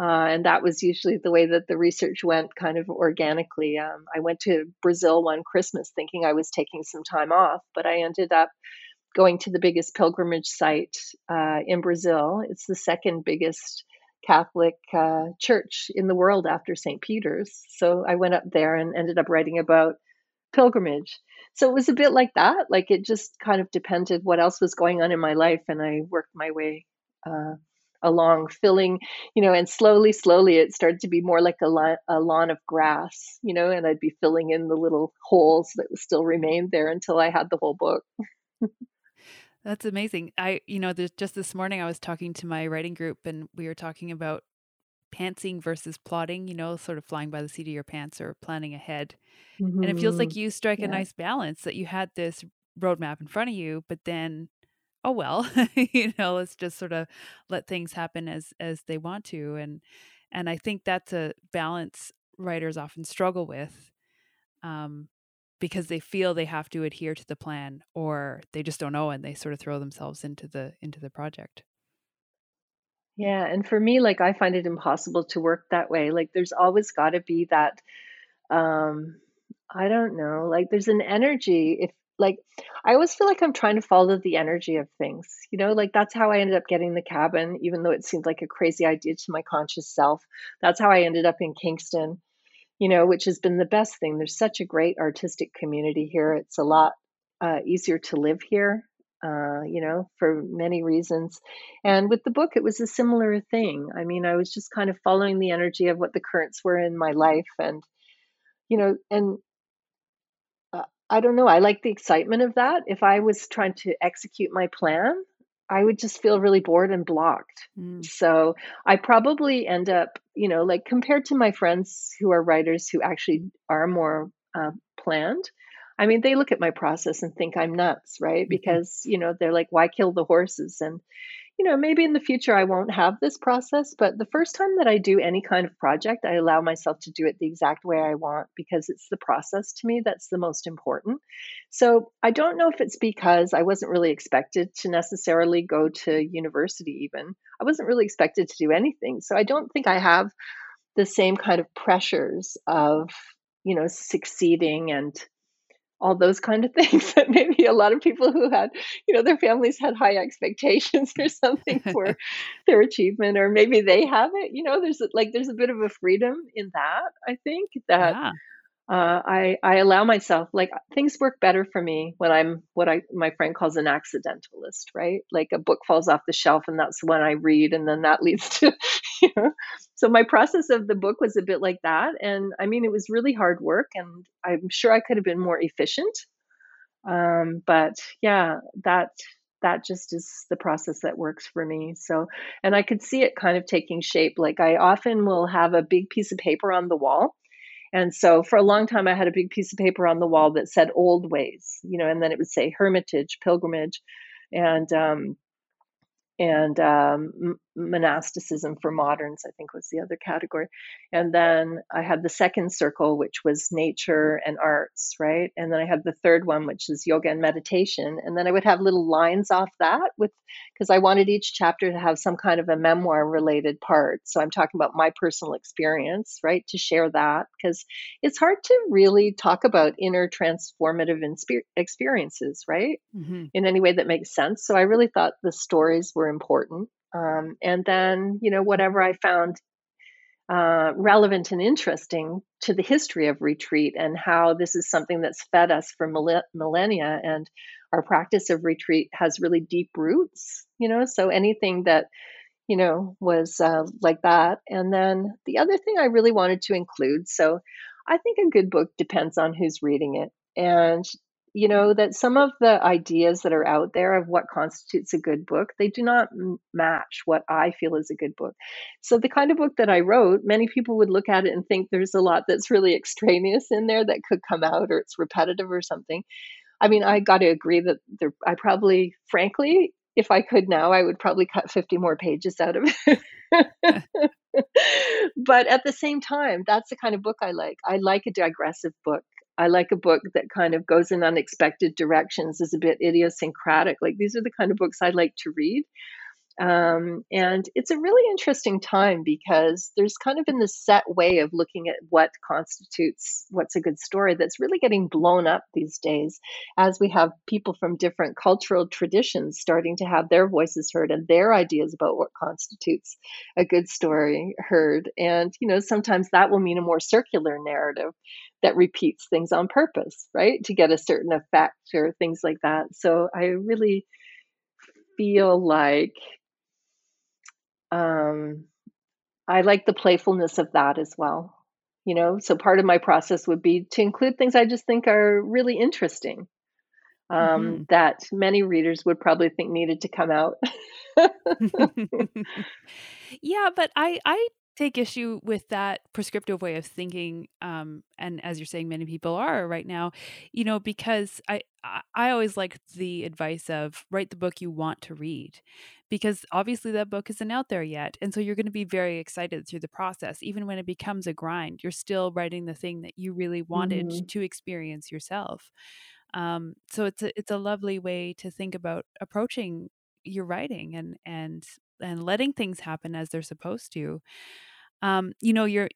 Uh, and that was usually the way that the research went kind of organically. Um, I went to Brazil one Christmas thinking I was taking some time off, but I ended up going to the biggest pilgrimage site uh, in Brazil. It's the second biggest Catholic uh, church in the world after St. Peter's. So I went up there and ended up writing about pilgrimage. So it was a bit like that. Like it just kind of depended what else was going on in my life, and I worked my way uh, along filling, you know, and slowly, slowly it started to be more like a, a lawn of grass, you know, and I'd be filling in the little holes that still remained there until I had the whole book. That's amazing. I, you know, just this morning I was talking to my writing group and we were talking about pantsing versus plotting, you know, sort of flying by the seat of your pants or planning ahead. Mm-hmm. And it feels like mm-hmm. you strike yeah. a nice balance that you had this roadmap in front of you, but then oh well you know let's just sort of let things happen as as they want to and and i think that's a balance writers often struggle with um because they feel they have to adhere to the plan or they just don't know and they sort of throw themselves into the into the project yeah and for me like i find it impossible to work that way like there's always got to be that um i don't know like there's an energy if like I always feel like I'm trying to follow the energy of things. You know, like that's how I ended up getting the cabin, even though it seemed like a crazy idea to my conscious self. That's how I ended up in Kingston, you know, which has been the best thing. There's such a great artistic community here. It's a lot uh, easier to live here, uh, you know, for many reasons. And with the book, it was a similar thing. I mean, I was just kind of following the energy of what the currents were in my life and you know and I don't know. I like the excitement of that. If I was trying to execute my plan, I would just feel really bored and blocked. Mm. So I probably end up, you know, like compared to my friends who are writers who actually are more uh, planned. I mean, they look at my process and think I'm nuts, right? Mm-hmm. Because, you know, they're like, why kill the horses? And you know, maybe in the future I won't have this process, but the first time that I do any kind of project, I allow myself to do it the exact way I want because it's the process to me that's the most important. So I don't know if it's because I wasn't really expected to necessarily go to university, even. I wasn't really expected to do anything. So I don't think I have the same kind of pressures of, you know, succeeding and all those kind of things that maybe a lot of people who had, you know, their families had high expectations or something for their achievement, or maybe they have it. You know, there's like there's a bit of a freedom in that. I think that yeah uh, I I allow myself like things work better for me when I'm what I my friend calls an accidentalist, right? Like a book falls off the shelf and that's when I read, and then that leads to, you. So my process of the book was a bit like that, and I mean it was really hard work, and I'm sure I could have been more efficient. Um, but yeah, that that just is the process that works for me. So, and I could see it kind of taking shape. Like I often will have a big piece of paper on the wall and so for a long time, I had a big piece of paper on the wall that said old ways, you know, and then it would say hermitage, pilgrimage. And um, and um, monasticism for moderns, I think was the other category. And then I had the second circle, which was nature and arts, right? And then I had the third one, which is yoga and meditation. And then I would have little lines off that with, because I wanted each chapter to have some kind of a memoir related part. So I'm talking about my personal experience, right? To share that, because it's hard to really talk about inner transformative experiences, right? Mm-hmm. In any way that makes sense. So I really thought the stories were important. Um, and then, you know, whatever I found uh, relevant and interesting to the history of retreat and how this is something that's fed us for millennia. And our practice of retreat has really deep roots, you know, so anything that, you know, was uh, like that. And then the other thing I really wanted to include so I think a good book depends on who's reading it. And you know that some of the ideas that are out there of what constitutes a good book they do not match what i feel is a good book. So the kind of book that i wrote many people would look at it and think there's a lot that's really extraneous in there that could come out or it's repetitive or something. I mean i got to agree that there i probably frankly if i could now i would probably cut 50 more pages out of it. But at the same time that's the kind of book i like. I like a digressive book I like a book that kind of goes in unexpected directions, is a bit idiosyncratic. Like these are the kind of books I like to read. Um, and it's a really interesting time because there's kind of in this set way of looking at what constitutes what's a good story that's really getting blown up these days as we have people from different cultural traditions starting to have their voices heard and their ideas about what constitutes a good story heard. And, you know, sometimes that will mean a more circular narrative that repeats things on purpose, right? To get a certain effect or things like that. So I really feel like um, I like the playfulness of that as well. You know, so part of my process would be to include things I just think are really interesting um, mm-hmm. that many readers would probably think needed to come out. yeah, but I I take issue with that prescriptive way of thinking um, and as you're saying many people are right now you know because i i always like the advice of write the book you want to read because obviously that book isn't out there yet and so you're going to be very excited through the process even when it becomes a grind you're still writing the thing that you really wanted mm-hmm. to experience yourself um, so it's a it's a lovely way to think about approaching your writing and and and letting things happen as they're supposed to um, you know you're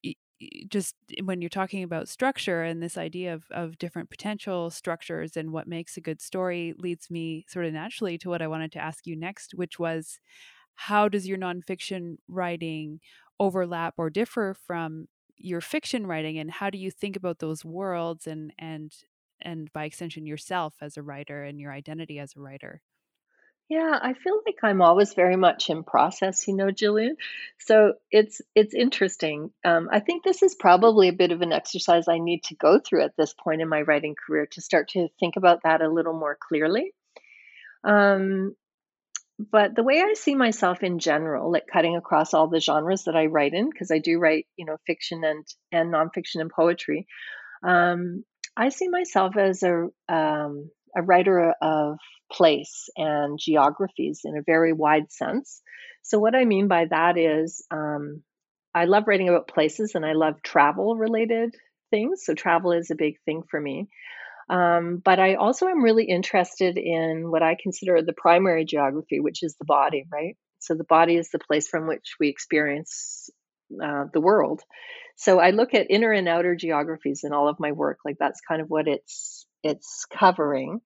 just when you're talking about structure and this idea of, of different potential structures and what makes a good story leads me sort of naturally to what i wanted to ask you next which was how does your nonfiction writing overlap or differ from your fiction writing? And how do you think about those worlds and and and by extension yourself as a writer and your identity as a writer yeah, I feel like I'm always very much in process, you know, Jillian. So it's it's interesting. Um, I think this is probably a bit of an exercise I need to go through at this point in my writing career to start to think about that a little more clearly. Um, but the way I see myself in general, like cutting across all the genres that I write in, because I do write, you know, fiction and and nonfiction and poetry, um, I see myself as a um, a writer of place and geographies in a very wide sense. So, what I mean by that is, um, I love writing about places and I love travel related things. So, travel is a big thing for me. Um, but I also am really interested in what I consider the primary geography, which is the body, right? So, the body is the place from which we experience uh, the world. So, I look at inner and outer geographies in all of my work. Like, that's kind of what it's it's covering.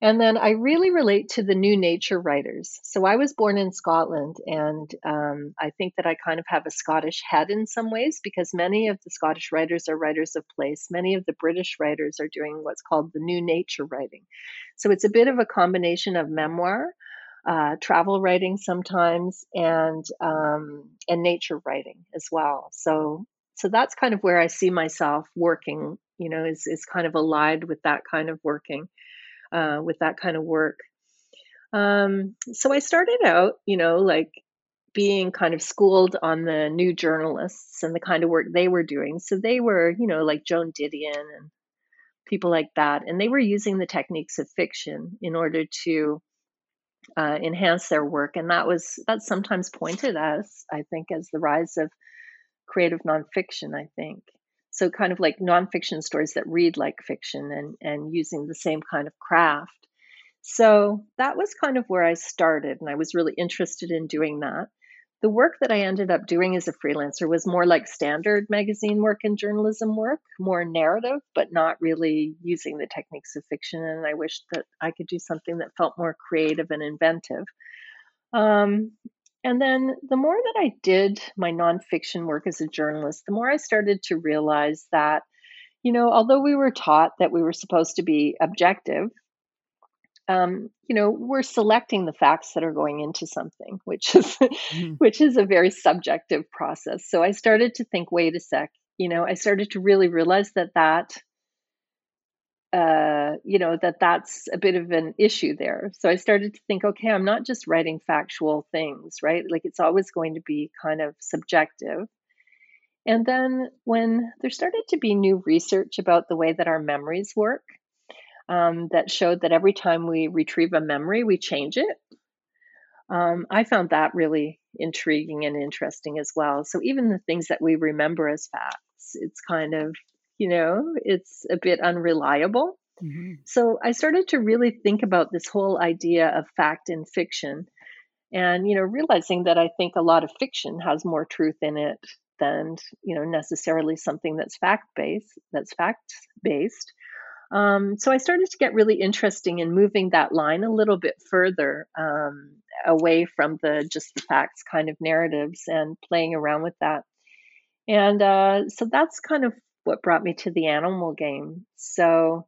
And then I really relate to the new nature writers. So I was born in Scotland, and um, I think that I kind of have a Scottish head in some ways because many of the Scottish writers are writers of place. Many of the British writers are doing what's called the new nature writing. So it's a bit of a combination of memoir, uh, travel writing sometimes, and um, and nature writing as well. So so that's kind of where I see myself working. You know, is is kind of allied with that kind of working uh, with that kind of work. Um, so I started out, you know, like being kind of schooled on the new journalists and the kind of work they were doing. So they were, you know, like Joan Didion and people like that. And they were using the techniques of fiction in order to uh, enhance their work. And that was, that's sometimes pointed as, I think, as the rise of creative nonfiction, I think. So kind of like nonfiction stories that read like fiction and, and using the same kind of craft. So that was kind of where I started, and I was really interested in doing that. The work that I ended up doing as a freelancer was more like standard magazine work and journalism work, more narrative, but not really using the techniques of fiction. And I wished that I could do something that felt more creative and inventive. Um, and then the more that I did my nonfiction work as a journalist, the more I started to realize that, you know, although we were taught that we were supposed to be objective, um, you know, we're selecting the facts that are going into something, which is mm-hmm. which is a very subjective process. So I started to think, wait a sec, you know, I started to really realize that that uh, you know, that that's a bit of an issue there. So I started to think, okay, I'm not just writing factual things, right? Like it's always going to be kind of subjective. And then when there started to be new research about the way that our memories work, um, that showed that every time we retrieve a memory, we change it. Um, I found that really intriguing and interesting as well. So even the things that we remember as facts, it's kind of you know, it's a bit unreliable. Mm-hmm. So I started to really think about this whole idea of fact and fiction and you know realizing that I think a lot of fiction has more truth in it than you know necessarily something that's fact based that's fact based um, so I started to get really interesting in moving that line a little bit further um, away from the just the facts kind of narratives and playing around with that. And uh, so that's kind of what brought me to the animal game. So,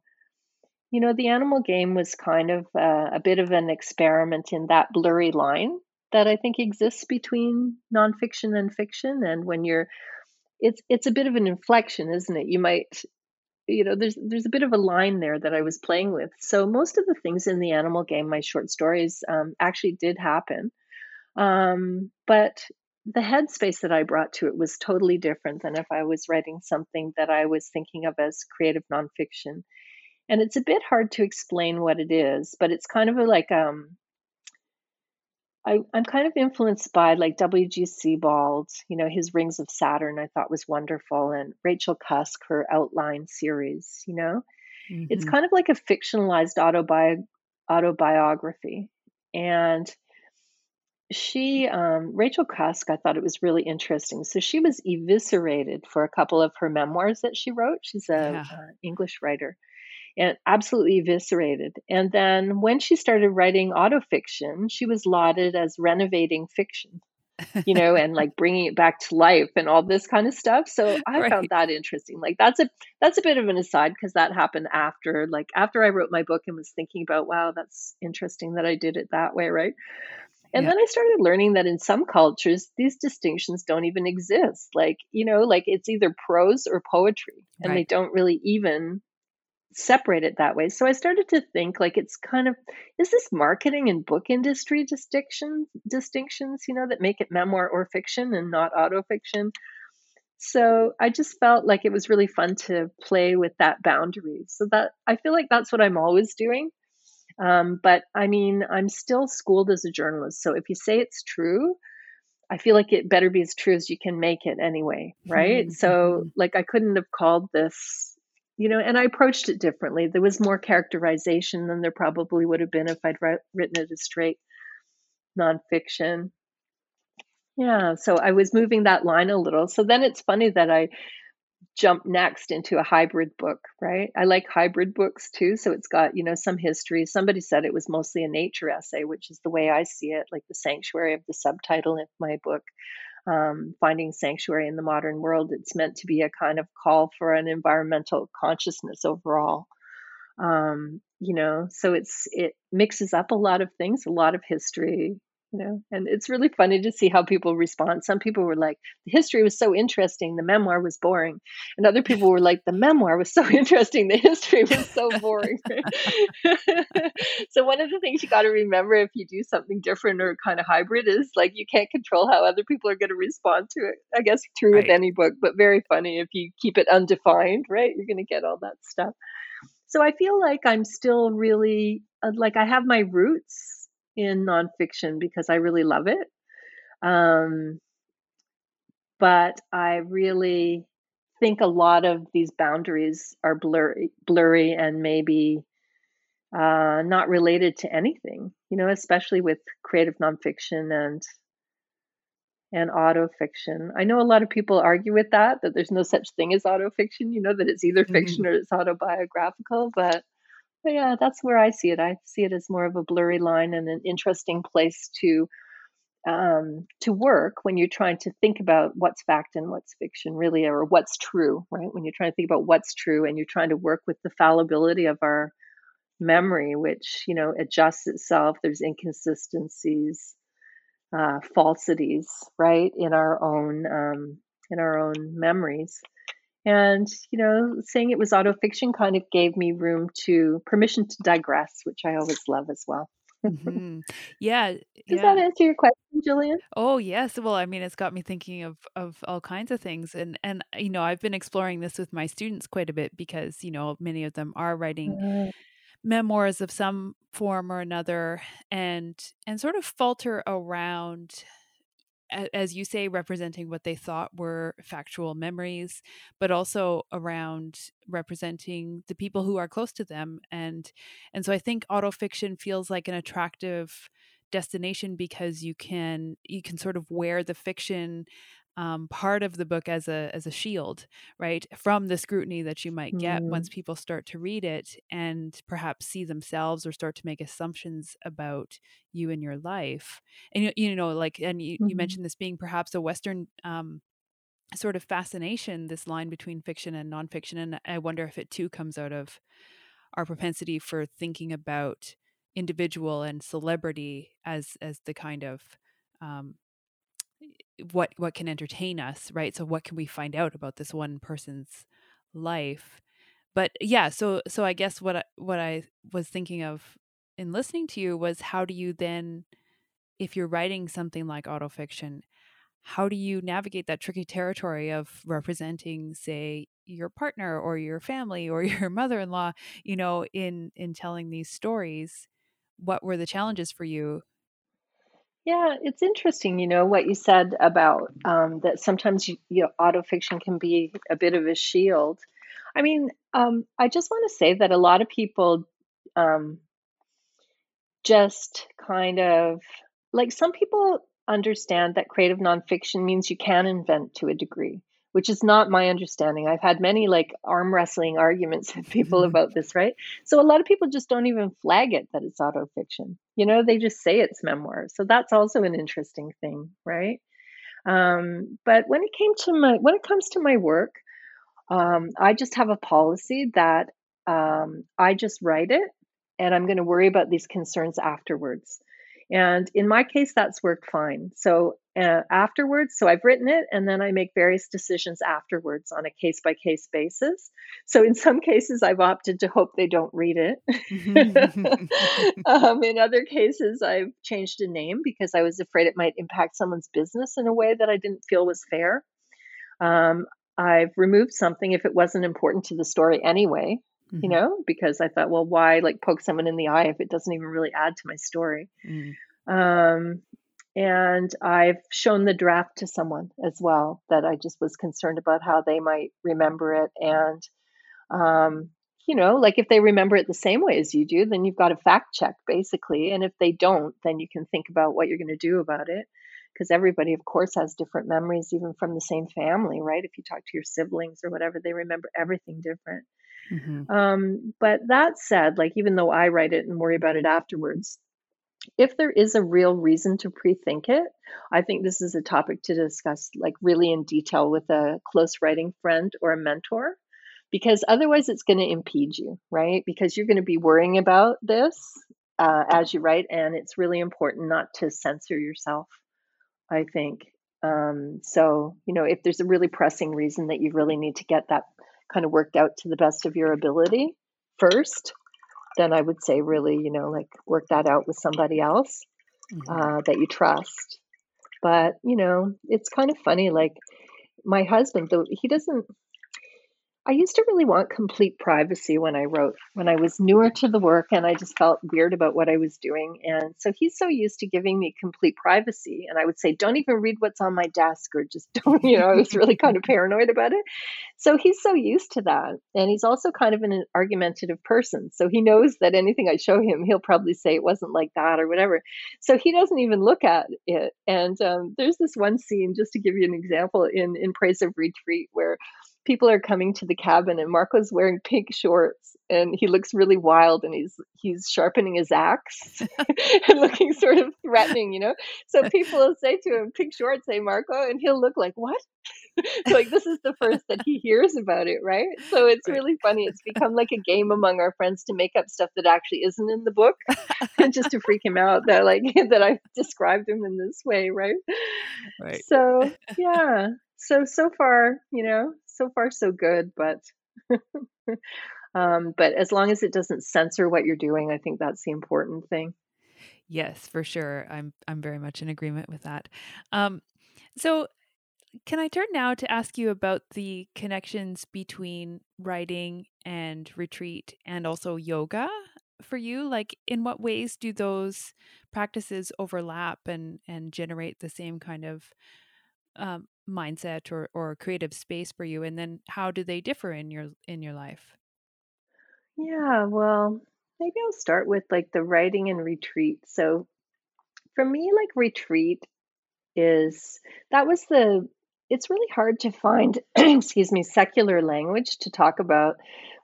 you know, the animal game was kind of uh, a bit of an experiment in that blurry line that I think exists between nonfiction and fiction. And when you're, it's it's a bit of an inflection, isn't it? You might, you know, there's there's a bit of a line there that I was playing with. So most of the things in the animal game, my short stories, um, actually did happen. Um, but the headspace that I brought to it was totally different than if I was writing something that I was thinking of as creative nonfiction. And it's a bit hard to explain what it is, but it's kind of like um, I, am kind of influenced by like W.G. Sebald, you know, his Rings of Saturn I thought was wonderful, and Rachel Cusk, her Outline series, you know. Mm-hmm. It's kind of like a fictionalized autobi- autobiography. And she um, rachel cusk i thought it was really interesting. So she was eviscerated for a couple of her memoirs that she wrote. She's a yeah. uh, english writer. And absolutely eviscerated. And then when she started writing autofiction she was lauded as renovating fiction you know and like bringing it back to life and all this kind of stuff. So i right. found that interesting. Like that's a that's a bit of an aside because that happened after like after i wrote my book and was thinking about wow that's interesting that i did it that way right and yeah. then I started learning that in some cultures, these distinctions don't even exist. Like, you know, like it's either prose or poetry, and right. they don't really even separate it that way. So I started to think like it's kind of is this marketing and book industry distinctions distinctions, you know, that make it memoir or fiction and not autofiction. So I just felt like it was really fun to play with that boundary. So that I feel like that's what I'm always doing. Um, but I mean, I'm still schooled as a journalist. So if you say it's true, I feel like it better be as true as you can make it anyway, right? Mm-hmm. So, like, I couldn't have called this, you know, and I approached it differently. There was more characterization than there probably would have been if I'd written it as straight nonfiction. Yeah, so I was moving that line a little. So then it's funny that I jump next into a hybrid book, right? I like hybrid books too. So it's got, you know, some history. Somebody said it was mostly a nature essay, which is the way I see it, like the sanctuary of the subtitle of my book, um, Finding Sanctuary in the Modern World. It's meant to be a kind of call for an environmental consciousness overall. Um, you know, so it's it mixes up a lot of things, a lot of history, you know and it's really funny to see how people respond. Some people were like the history was so interesting the memoir was boring. And other people were like the memoir was so interesting the history was so boring. So one of the things you got to remember if you do something different or kind of hybrid is like you can't control how other people are going to respond to it i guess true right. with any book but very funny if you keep it undefined right? You're going to get all that stuff. So i feel like i'm still really uh, like i have my roots in nonfiction because I really love it. Um, but I really think a lot of these boundaries are blurry, blurry and maybe uh, not related to anything. You know, especially with creative nonfiction and and autofiction. I know a lot of people argue with that that there's no such thing as autofiction. You know that it's either fiction mm-hmm. or it's autobiographical, but yeah, that's where I see it. I see it as more of a blurry line and an interesting place to um, to work when you're trying to think about what's fact and what's fiction, really, or what's true, right? When you're trying to think about what's true and you're trying to work with the fallibility of our memory, which you know adjusts itself. There's inconsistencies, uh, falsities, right, in our own um, in our own memories. And, you know, saying it was autofiction kind of gave me room to permission to digress, which I always love as well. mm-hmm. Yeah. Does yeah. that answer your question, Jillian? Oh yes. Well, I mean, it's got me thinking of of all kinds of things, and and you know, I've been exploring this with my students quite a bit because you know many of them are writing mm-hmm. memoirs of some form or another, and and sort of falter around as you say, representing what they thought were factual memories, but also around representing the people who are close to them. And and so I think autofiction feels like an attractive destination because you can you can sort of wear the fiction um, part of the book as a as a shield, right, from the scrutiny that you might get mm. once people start to read it and perhaps see themselves or start to make assumptions about you and your life. And you, you know, like, and you, mm-hmm. you mentioned this being perhaps a Western um, sort of fascination, this line between fiction and nonfiction, and I wonder if it too comes out of our propensity for thinking about individual and celebrity as as the kind of um, what what can entertain us right? So what can we find out about this one person's life? But yeah so so i guess what I, what i was thinking of in listening to you was how do you then if you're writing something like autofiction how do you navigate that tricky territory of representing say your partner or your family or your mother-in-law you know in in telling these stories? What were the challenges for you yeah, it's interesting, you know, what you said about um, that sometimes you, you know, autofiction can be a bit of a shield. I mean, um, I just want to say that a lot of people um, just kind of like some people understand that creative nonfiction means you can invent to a degree which is not my understanding. I've had many like arm wrestling arguments with people mm-hmm. about this, right? So a lot of people just don't even flag it that it's autofiction. You know, they just say it's memoir. So that's also an interesting thing, right? Um, but when it came to my when it comes to my work, um, I just have a policy that um, I just write it, and I'm going to worry about these concerns afterwards. And in my case, that's worked fine. So uh, afterwards, so I've written it and then I make various decisions afterwards on a case by case basis. So in some cases, I've opted to hope they don't read it. um, in other cases, I've changed a name because I was afraid it might impact someone's business in a way that I didn't feel was fair. Um, I've removed something if it wasn't important to the story anyway mm-hmm. you know, because I thought, well, why like poke someone in the eye if it doesn't even really add to my story? Mm. Um, and I've shown the draft to someone as well that I just was concerned about how they might remember it. And, um, you know, like if they remember it the same way as you do, then you've got to fact check basically. And if they don't, then you can think about what you're going to do about it. because everybody, of course, has different memories, even from the same family, right? If you talk to your siblings or whatever, they remember everything different. Mm-hmm. Um, but that said, like even though I write it and worry about it afterwards, if there is a real reason to pre-think it, I think this is a topic to discuss like really in detail with a close writing friend or a mentor because otherwise it's going to impede you, right? Because you're going to be worrying about this uh, as you write, and it's really important not to censor yourself, I think. Um, so, you know, if there's a really pressing reason that you really need to get that kind of worked out to the best of your ability first, then I would say really, you know, like work that out with somebody else mm-hmm. uh, that you trust. But, you know, it's kind of funny. Like my husband, though, he doesn't, I used to really want complete privacy when I wrote, when I was newer to the work and I just felt weird about what I was doing. And so he's so used to giving me complete privacy. And I would say, don't even read what's on my desk or just don't, you know, I was really kind of paranoid about it. So he's so used to that. And he's also kind of an argumentative person. So he knows that anything I show him, he'll probably say it wasn't like that or whatever. So he doesn't even look at it. And um, there's this one scene, just to give you an example, in, in Praise of Retreat, where people are coming to the cabin and Marco's wearing pink shorts and he looks really wild and he's he's sharpening his axe and looking sort of threatening, you know. So people will say to him, pink shorts, say Marco, and he'll look like, What? so like this is the first that he hears about it, right? So it's really funny. It's become like a game among our friends to make up stuff that actually isn't in the book and just to freak him out that like that I've described him in this way, right? Right. So yeah. So so far, you know, so far so good, but um, but as long as it doesn't censor what you're doing, I think that's the important thing. Yes, for sure. I'm I'm very much in agreement with that. Um, so can I turn now to ask you about the connections between writing and retreat and also yoga for you? Like in what ways do those practices overlap and and generate the same kind of um, mindset or, or creative space for you and then how do they differ in your in your life? Yeah well maybe i'll start with like the writing and retreat. So for me like retreat is that was the it's really hard to find excuse me secular language to talk about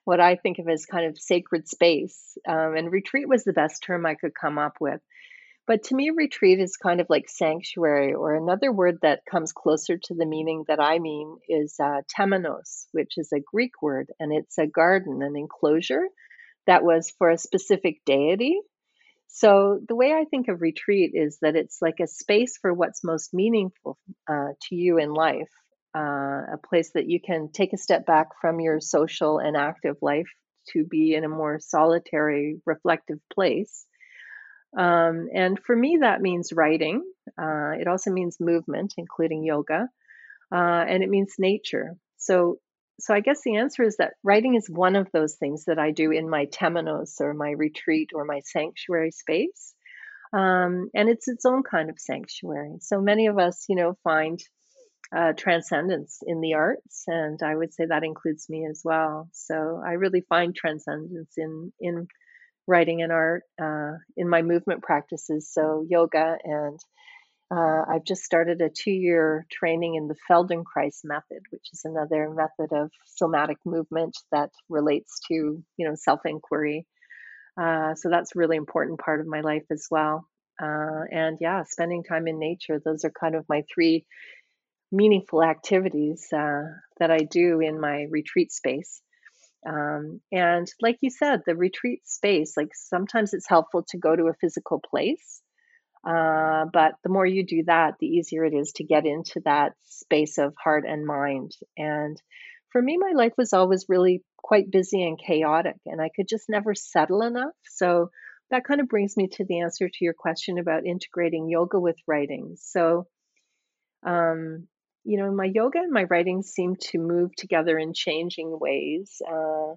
what i think of as kind of sacred space um, and retreat was the best term i could come up with but to me, retreat is kind of like sanctuary, or another word that comes closer to the meaning that I mean is uh, temenos, which is a Greek word, and it's a garden, an enclosure that was for a specific deity. So the way I think of retreat is that it's like a space for what's most meaningful uh, to you in life, uh, a place that you can take a step back from your social and active life to be in a more solitary, reflective place um, and for me, that means writing. Uh, it also means movement, including yoga, uh, and it means nature. So, so I guess the answer is that writing is one of those things that I do in my temenos or my retreat or my sanctuary space. Um, and it's its own kind of sanctuary. So many of us, you know, find uh, transcendence in the arts, and I would say that includes me as well. So I really find transcendence in in writing and art uh, in my movement practices, so yoga, and uh, I've just started a two year training in the Feldenkrais method, which is another method of somatic movement that relates to you know self inquiry. Uh, so that's a really important part of my life as well. Uh, and yeah, spending time in nature, those are kind of my three meaningful activities uh, that I do in my retreat space. Um, and like you said, the retreat space, like sometimes it's helpful to go to a physical place. Uh, but the more you do that, the easier it is to get into that space of heart and mind. And for me, my life was always really quite busy and chaotic, and I could just never settle enough. So that kind of brings me to the answer to your question about integrating yoga with writing. So, um, you know, my yoga and my writing seem to move together in changing ways. Uh,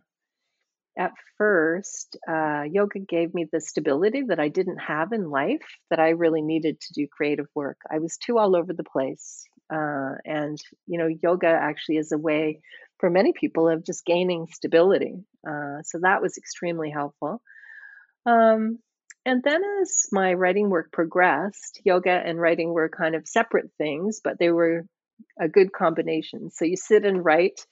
at first, uh, yoga gave me the stability that I didn't have in life that I really needed to do creative work. I was too all over the place. Uh, and, you know, yoga actually is a way for many people of just gaining stability. Uh, so that was extremely helpful. Um, and then as my writing work progressed, yoga and writing were kind of separate things, but they were a good combination. So you sit and write,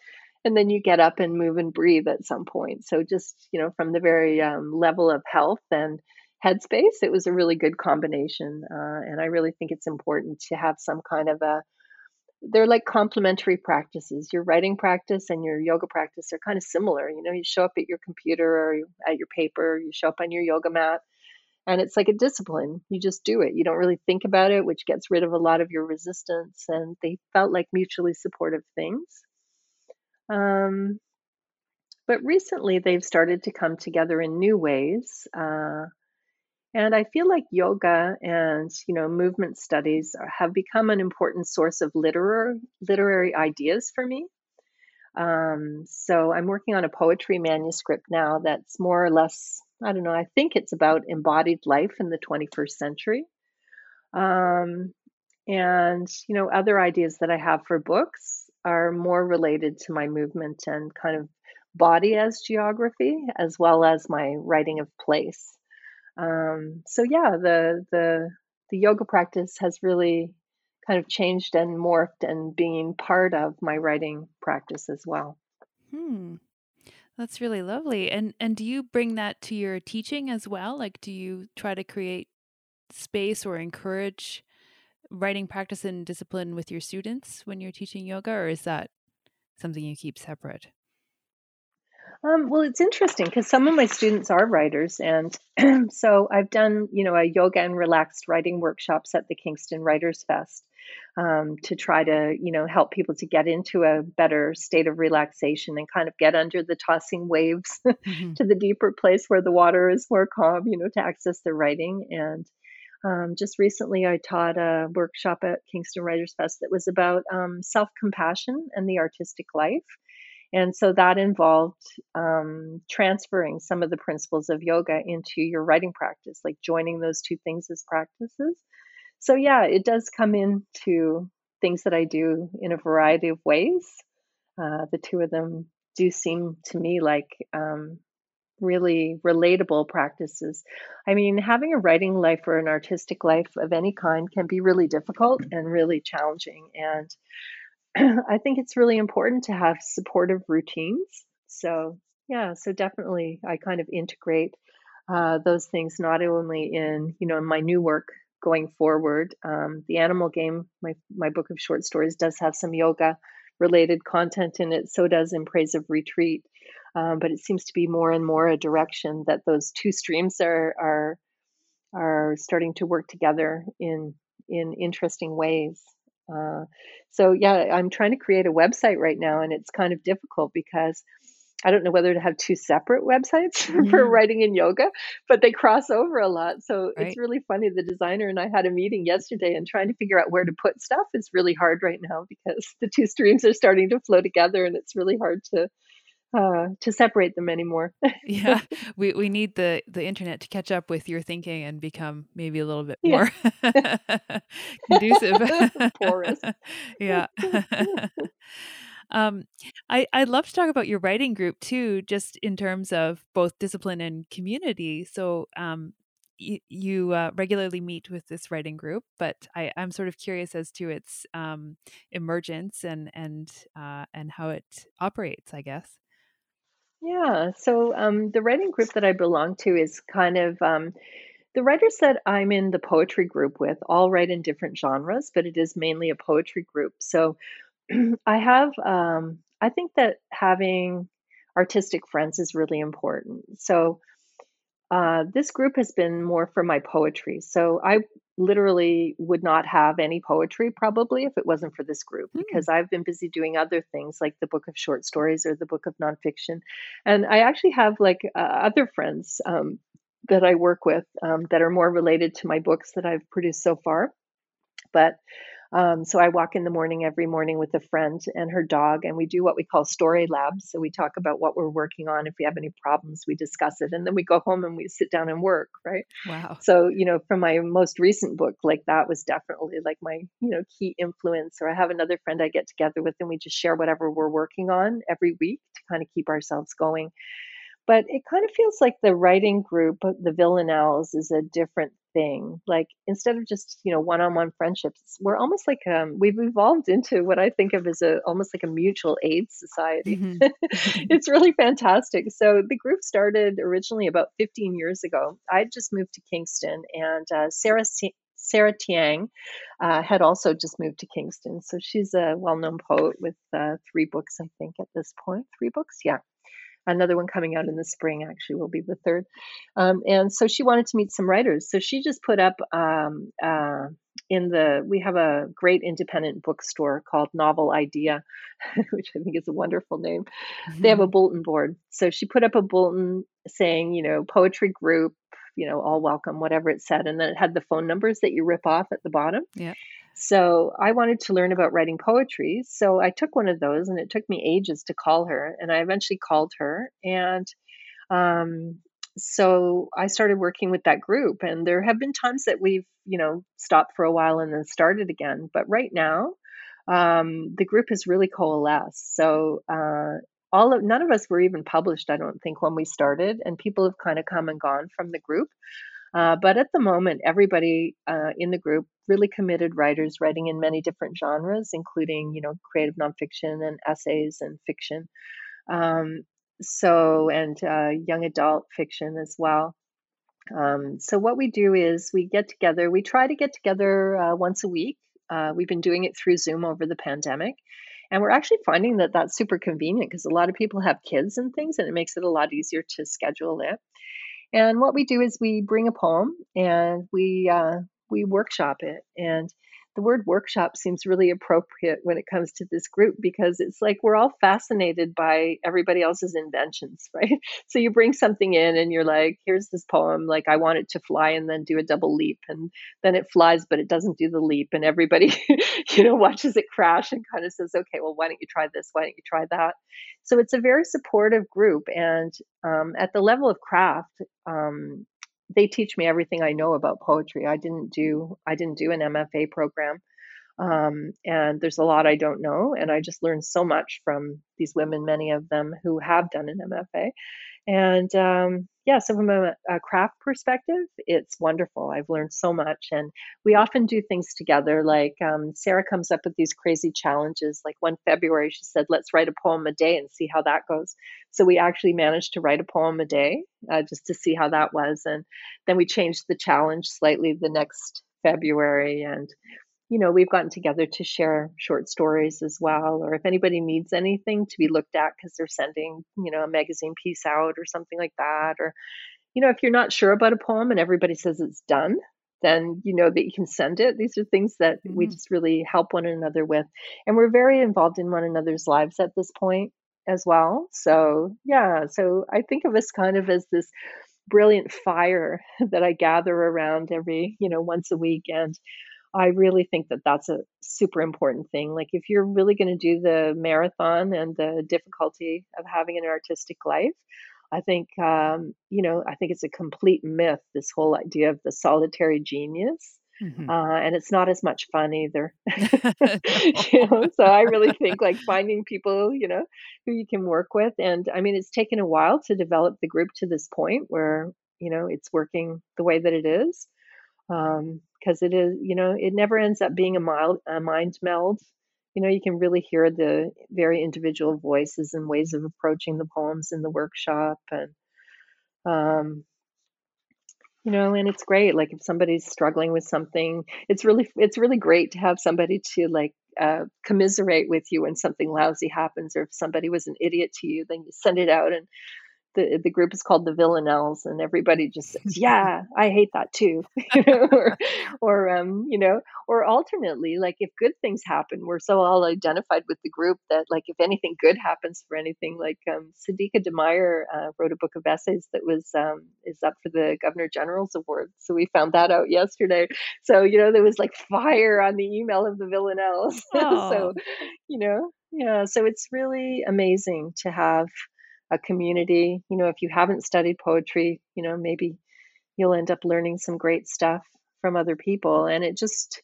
and then you get up and move and breathe at some point. So just you know, from the very um, level of health and headspace, it was a really good combination. Uh, and I really think it's important to have some kind of a they're like complementary practices. Your writing practice and your yoga practice are kind of similar. You know, you show up at your computer or at your paper, you show up on your yoga mat, and it's like a discipline. You just do it. You don't really think about it, which gets rid of a lot of your resistance. And they felt like mutually supportive things. Um, but recently, they've started to come together in new ways. Uh, and I feel like yoga and you know movement studies have become an important source of literary literary ideas for me. Um, so I'm working on a poetry manuscript now that's more or less I don't know. I think it's about embodied life in the 21st century. Um, and you know other ideas that I have for books are more related to my movement and kind of body as geography as well as my writing of place. Um, so yeah, the the the yoga practice has really kind of changed and morphed and being part of my writing practice as well. Hmm. That's really lovely. And and do you bring that to your teaching as well? Like do you try to create space or encourage writing practice and discipline with your students when you're teaching yoga or is that something you keep separate? Um, well, it's interesting because some of my students are writers, and so I've done, you know, a yoga and relaxed writing workshops at the Kingston Writers Fest um, to try to, you know, help people to get into a better state of relaxation and kind of get under the tossing waves mm-hmm. to the deeper place where the water is more calm, you know, to access their writing. And um, just recently, I taught a workshop at Kingston Writers Fest that was about um, self compassion and the artistic life. And so that involved um, transferring some of the principles of yoga into your writing practice, like joining those two things as practices. So, yeah, it does come into things that I do in a variety of ways. Uh, the two of them do seem to me like um, really relatable practices. I mean, having a writing life or an artistic life of any kind can be really difficult and really challenging. And I think it's really important to have supportive routines. So, yeah, so definitely I kind of integrate uh, those things not only in, you know, in my new work going forward. Um, the Animal Game, my, my book of short stories, does have some yoga related content in it. So does In Praise of Retreat. Um, but it seems to be more and more a direction that those two streams are are are starting to work together in in interesting ways. Uh, so yeah, I'm trying to create a website right now, and it's kind of difficult because I don't know whether to have two separate websites mm-hmm. for writing and yoga, but they cross over a lot. So right. it's really funny. The designer and I had a meeting yesterday, and trying to figure out where to put stuff is really hard right now because the two streams are starting to flow together, and it's really hard to uh, to separate them anymore. yeah, we we need the the internet to catch up with your thinking and become maybe a little bit more conducive. Porous. yeah. Um, I I'd love to talk about your writing group too, just in terms of both discipline and community. So, um, you, you uh, regularly meet with this writing group, but I, I'm sort of curious as to its um, emergence and and uh, and how it operates. I guess. Yeah. So um, the writing group that I belong to is kind of um, the writers that I'm in the poetry group with all write in different genres, but it is mainly a poetry group. So I have, um, I think that having artistic friends is really important. So uh, this group has been more for my poetry. So I literally would not have any poetry probably if it wasn't for this group mm. because I've been busy doing other things like the book of short stories or the book of nonfiction. And I actually have like uh, other friends um, that I work with um, that are more related to my books that I've produced so far. But um, so I walk in the morning every morning with a friend and her dog, and we do what we call story labs. So we talk about what we're working on. If we have any problems, we discuss it, and then we go home and we sit down and work. Right. Wow. So you know, from my most recent book, like that was definitely like my you know key influence. Or I have another friend I get together with, and we just share whatever we're working on every week to kind of keep ourselves going. but it kind of feels like the writing group, the Villanelles, is a different thing. Like instead of just you know one-on-one friendships, we're almost like um, we've evolved into what I think of as a almost like a mutual aid society. Mm-hmm. it's really fantastic. So the group started originally about 15 years ago. I just moved to Kingston, and uh, Sarah Sarah Tsiang uh, had also just moved to Kingston. So she's a well known poet with uh, three books, I think, at this point. Three books? Yeah another one coming out in the spring actually will be the third. Um, and so she wanted to meet some writers. So she just put up um, uh, in the we have a great independent bookstore called novel idea which i think is a wonderful name. Mm-hmm. they have a mm-hmm. bulletin board. So she put up a bulletin saying you know poetry group you know all welcome whatever it said. And then it had the phone numbers that you rip off at the bottom. Yeah so I wanted to learn about writing poetry. So I took one of those, and it took me ages to call her. And I eventually called her, and um, so I started working with that group. And there have been times that we've, you know, stopped for a while and then started again. But right now, um, the group has really coalesced. So uh, all of none of us were even published, I don't think, when we started, and people have kind of come and gone from the group. Uh, but at the moment, everybody uh, in the group really committed writers writing in many different genres, including you know creative nonfiction and essays and fiction. Um, so and uh, young adult fiction as well. Um, so what we do is we get together. We try to get together uh, once a week. Uh, we've been doing it through Zoom over the pandemic. And we're actually finding that that's super convenient because a lot of people have kids and things, and it makes it a lot easier to schedule it. And what we do is we bring a poem and we uh, we workshop it. And the word workshop seems really appropriate when it comes to this group because it's like we're all fascinated by everybody else's inventions, right? So you bring something in and you're like, here's this poem, like I want it to fly and then do a double leap. And then it flies, but it doesn't do the leap. And everybody, you know, watches it crash and kind of says, okay, well, why don't you try this? Why don't you try that? So it's a very supportive group. And um, at the level of craft, um, they teach me everything I know about poetry. I didn't do I didn't do an MFA program. Um, and there's a lot I don't know, and I just learned so much from these women, many of them who have done an MFA. And um, yeah, so from a, a, craft perspective, it's wonderful. I've learned so much, and we often do things together. Like um, Sarah comes up with these crazy challenges. Like one February, she said, "Let's write a poem a day and see how that goes." So we actually managed to write a poem a day uh, just to see how that was, and then we changed the challenge slightly the next February, and you know, we've gotten together to share short stories as well, or if anybody needs anything to be looked at because they're sending, you know, a magazine piece out or something like that, or, you know, if you're not sure about a poem and everybody says it's done, then you know that you can send it. These are things that mm-hmm. we just really help one another with. And we're very involved in one another's lives at this point as well. So, yeah, so I think of us kind of as this brilliant fire that I gather around every, you know, once a week. And I really think that that's a super important thing. Like, if you're really going to do the marathon and the difficulty of having an artistic life, I think, um, you know, I think it's a complete myth, this whole idea of the solitary genius. Mm-hmm. Uh, and it's not as much fun either. you know, so I really think like finding people, you know, who you can work with. And I mean, it's taken a while to develop the group to this point where, you know, it's working the way that it is because it is you know it never ends up being a mild a mind meld. You know you can really hear the very individual voices and ways of approaching the poems in the workshop and um, you know and it's great like if somebody's struggling with something it's really it's really great to have somebody to like uh, commiserate with you when something lousy happens or if somebody was an idiot to you then you send it out and the the group is called the Villanelles, and everybody just says, "Yeah, I hate that too," or, or um, you know, or alternately, like if good things happen, we're so all identified with the group that like if anything good happens for anything, like um, Sadiqa de Meijer uh, wrote a book of essays that was um, is up for the Governor General's Award, so we found that out yesterday. So you know, there was like fire on the email of the Villanelles. so you know, yeah, so it's really amazing to have a community. You know, if you haven't studied poetry, you know, maybe you'll end up learning some great stuff from other people. And it just,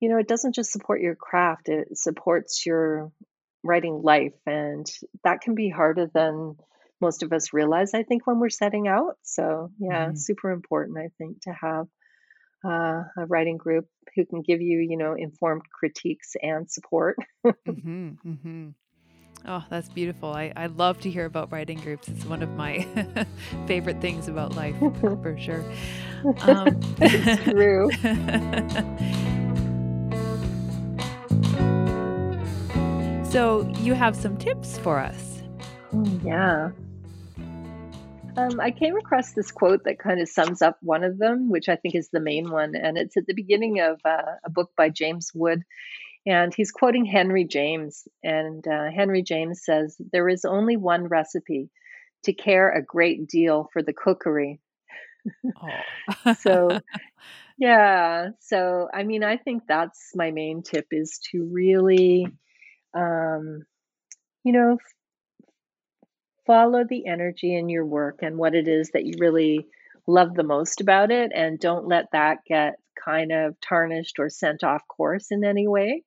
you know, it doesn't just support your craft, it supports your writing life. And that can be harder than most of us realize, I think, when we're setting out. So, yeah, mm-hmm. super important, I think, to have uh, a writing group who can give you, you know, informed critiques and support. mm-hmm, mm-hmm. Oh, that's beautiful. I, I love to hear about writing groups. It's one of my favorite things about life, for sure. Um, it's true. so, you have some tips for us. Oh, yeah. Um, I came across this quote that kind of sums up one of them, which I think is the main one. And it's at the beginning of uh, a book by James Wood. And he's quoting Henry James. And uh, Henry James says, There is only one recipe to care a great deal for the cookery. Oh. so, yeah. So, I mean, I think that's my main tip is to really, um, you know, follow the energy in your work and what it is that you really love the most about it and don't let that get kind of tarnished or sent off course in any way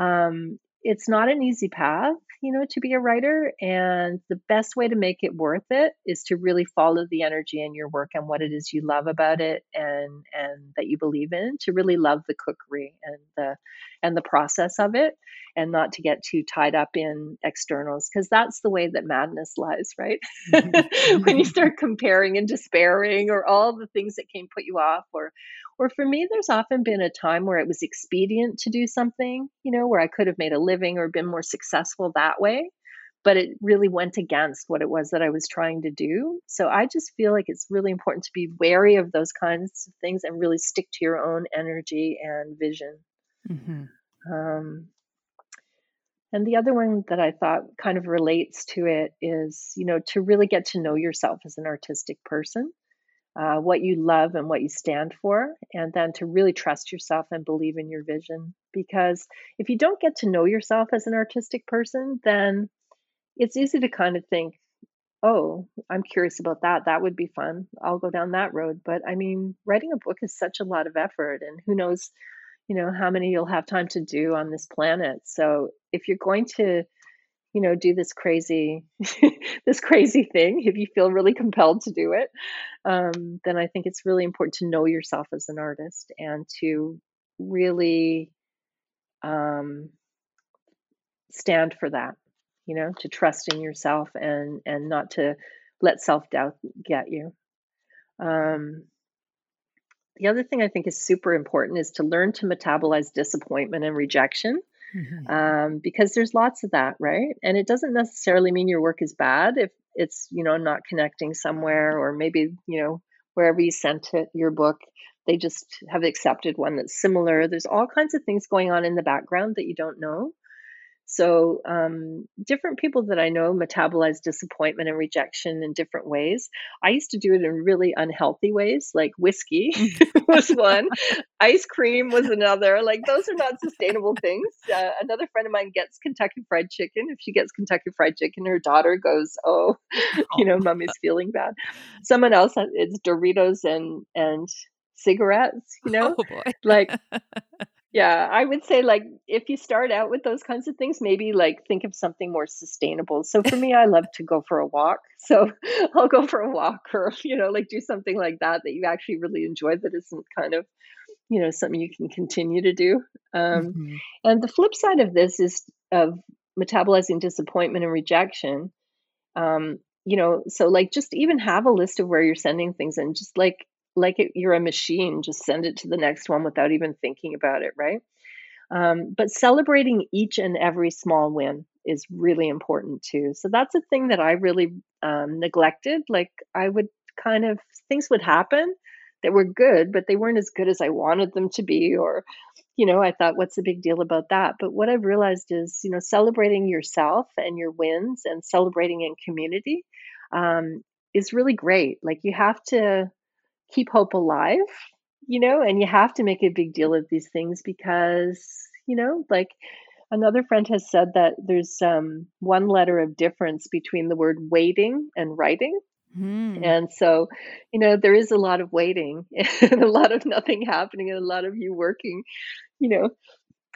um, it's not an easy path you know, to be a writer. And the best way to make it worth it is to really follow the energy in your work and what it is you love about it and and that you believe in, to really love the cookery and the and the process of it and not to get too tied up in externals because that's the way that madness lies, right? When you start comparing and despairing or all the things that can put you off or or for me there's often been a time where it was expedient to do something, you know, where I could have made a living or been more successful that way but it really went against what it was that I was trying to do. So I just feel like it's really important to be wary of those kinds of things and really stick to your own energy and vision. Mm-hmm. Um, and the other one that I thought kind of relates to it is, you know, to really get to know yourself as an artistic person, uh, what you love and what you stand for, and then to really trust yourself and believe in your vision because if you don't get to know yourself as an artistic person, then it's easy to kind of think, oh, I'm curious about that. That would be fun. I'll go down that road. But I mean, writing a book is such a lot of effort, and who knows, you know, how many you'll have time to do on this planet. So if you're going to, you know, do this crazy, this crazy thing, if you feel really compelled to do it, um, then I think it's really important to know yourself as an artist and to really um, stand for that you know to trust in yourself and and not to let self-doubt get you. Um, the other thing i think is super important is to learn to metabolize disappointment and rejection mm-hmm. um, because there's lots of that right and it doesn't necessarily mean your work is bad if it's you know not connecting somewhere or maybe you know wherever you sent it your book they just have accepted one that's similar. There's all kinds of things going on in the background that you don't know. So, um, different people that I know metabolize disappointment and rejection in different ways. I used to do it in really unhealthy ways, like whiskey was one, ice cream was another. Like, those are not sustainable things. Uh, another friend of mine gets Kentucky Fried Chicken. If she gets Kentucky Fried Chicken, her daughter goes, "Oh, you know, mommy's feeling bad." Someone else, it's Doritos and and cigarettes, you know? Oh boy. like yeah, I would say like if you start out with those kinds of things, maybe like think of something more sustainable. So for me, I love to go for a walk. So I'll go for a walk or, you know, like do something like that that you actually really enjoy that isn't kind of, you know, something you can continue to do. Um, mm-hmm. And the flip side of this is of metabolizing disappointment and rejection. Um, you know, so like just even have a list of where you're sending things and just like like it, you're a machine, just send it to the next one without even thinking about it, right? Um, but celebrating each and every small win is really important too. So that's a thing that I really um, neglected. Like I would kind of things would happen that were good, but they weren't as good as I wanted them to be, or you know, I thought, what's the big deal about that? But what I've realized is, you know, celebrating yourself and your wins and celebrating in community um, is really great. Like you have to keep hope alive, you know, and you have to make a big deal of these things because, you know, like another friend has said that there's um, one letter of difference between the word waiting and writing. Hmm. And so, you know, there is a lot of waiting and a lot of nothing happening and a lot of you working, you know,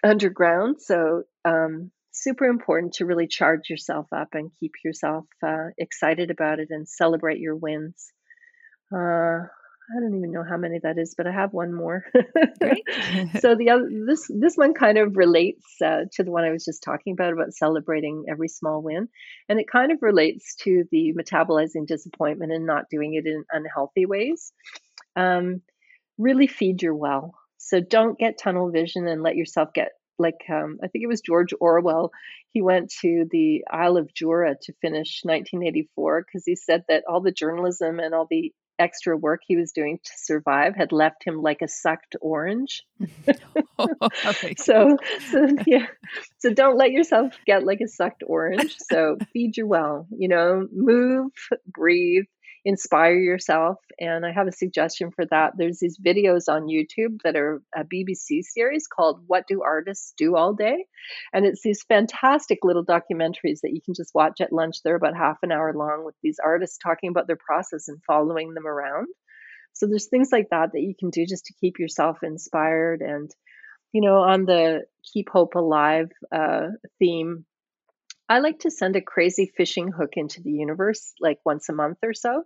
underground. So, um, super important to really charge yourself up and keep yourself uh, excited about it and celebrate your wins. Uh, I don't even know how many that is, but I have one more. so the other this this one kind of relates uh, to the one I was just talking about about celebrating every small win, and it kind of relates to the metabolizing disappointment and not doing it in unhealthy ways. Um, really feed your well. So don't get tunnel vision and let yourself get like um, I think it was George Orwell. He went to the Isle of Jura to finish 1984 because he said that all the journalism and all the extra work he was doing to survive had left him like a sucked orange. Oh, so, so yeah, so don't let yourself get like a sucked orange. So feed your well, you know, move, breathe, inspire yourself. And I have a suggestion for that. There's these videos on YouTube that are a BBC series called What Do Artists Do All Day? And it's these fantastic little documentaries that you can just watch at lunch. They're about half an hour long with these artists talking about their process and following them around. So there's things like that that you can do just to keep yourself inspired and you know on the keep hope alive uh, theme I like to send a crazy fishing hook into the universe like once a month or so.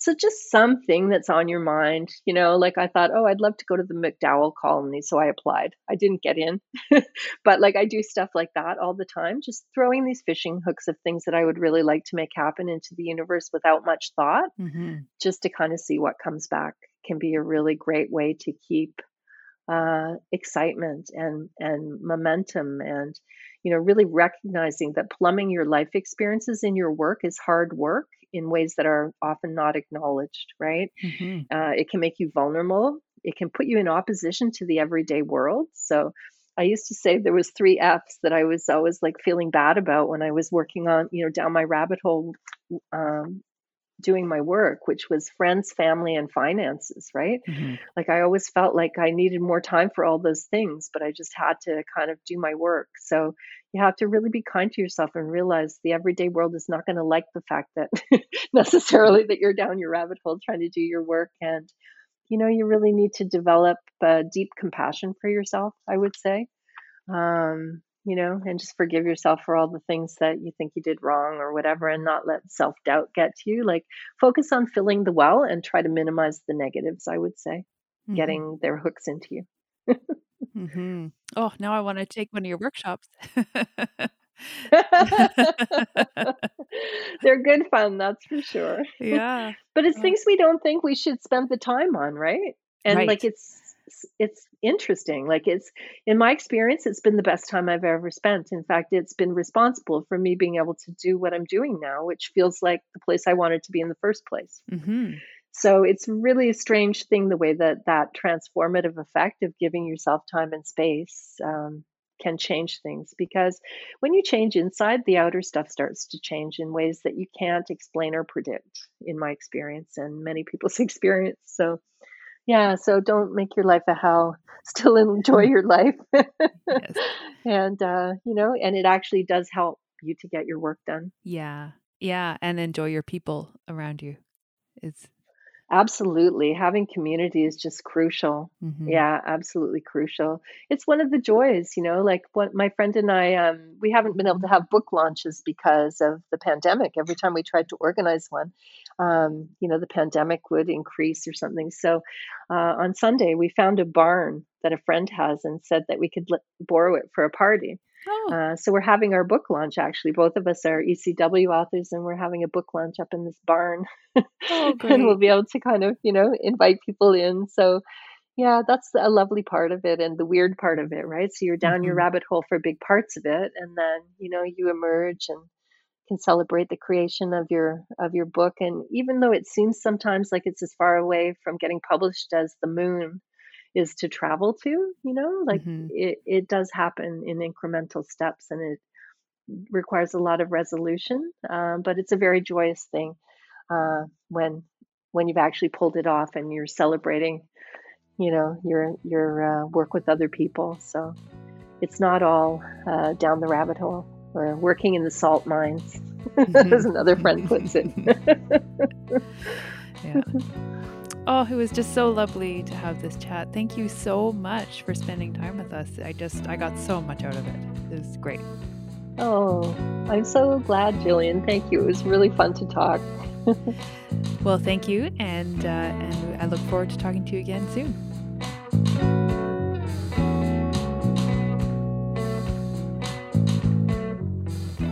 So just something that's on your mind, you know, like I thought, oh, I'd love to go to the MacDowell colony, so I applied. I didn't get in. but like I do stuff like that all the time, just throwing these fishing hooks of things that I would really like to make happen into the universe without much thought, mm-hmm. just to kind of see what comes back can be a really great way to keep uh, excitement and and momentum and you know, really recognizing that plumbing your life experiences in your work is hard work in ways that are often not acknowledged, right? Mm-hmm. Uh, it can make you vulnerable. It can put you in opposition to the everyday world. So I used to say there was three F's that I was always like feeling bad about when I was working on, you know, down my rabbit hole um, doing my work, which was friends, family, and finances, right? Mm-hmm. Like I always felt like I needed more time for all those things, but I just had to kind of do my work. So you have to really be kind to yourself and realize the everyday world is not going to like the fact that necessarily that you're down your rabbit hole trying to do your work. And, you know, you really need to develop a deep compassion for yourself, I would say. Um, you know, and just forgive yourself for all the things that you think you did wrong or whatever, and not let self doubt get to you. Like, focus on filling the well and try to minimize the negatives, I would say, mm-hmm. getting their hooks into you. mm-hmm. Oh, now I want to take one of your workshops. They're good fun, that's for sure. Yeah. but it's things we don't think we should spend the time on, right? And right. like it's it's interesting. Like it's in my experience, it's been the best time I've ever spent. In fact, it's been responsible for me being able to do what I'm doing now, which feels like the place I wanted to be in the first place. Mm-hmm. So it's really a strange thing the way that that transformative effect of giving yourself time and space um, can change things because when you change inside, the outer stuff starts to change in ways that you can't explain or predict, in my experience and many people's experience. So yeah, so don't make your life a hell. Still enjoy your life. yes. And uh, you know, and it actually does help you to get your work done. Yeah. Yeah, and enjoy your people around you. It's Absolutely. Having community is just crucial. Mm-hmm. Yeah, absolutely crucial. It's one of the joys, you know, like what my friend and I, um, we haven't been able to have book launches because of the pandemic. Every time we tried to organize one, um, you know, the pandemic would increase or something. So uh, on Sunday, we found a barn that a friend has and said that we could let, borrow it for a party. Oh. Uh, so we're having our book launch actually. Both of us are ECW authors, and we're having a book launch up in this barn. Oh, and we'll be able to kind of, you know, invite people in. So, yeah, that's a lovely part of it and the weird part of it, right? So you're down mm-hmm. your rabbit hole for big parts of it, and then you know you emerge and can celebrate the creation of your of your book. And even though it seems sometimes like it's as far away from getting published as the moon, is to travel to you know like mm-hmm. it, it does happen in incremental steps and it requires a lot of resolution um, but it's a very joyous thing uh, when when you've actually pulled it off and you're celebrating you know your your uh, work with other people so it's not all uh, down the rabbit hole or working in the salt mines mm-hmm. as another friend puts it yeah Oh, it was just so lovely to have this chat. Thank you so much for spending time with us. I just, I got so much out of it. It was great. Oh, I'm so glad, Jillian. Thank you. It was really fun to talk. well, thank you, and uh, and I look forward to talking to you again soon.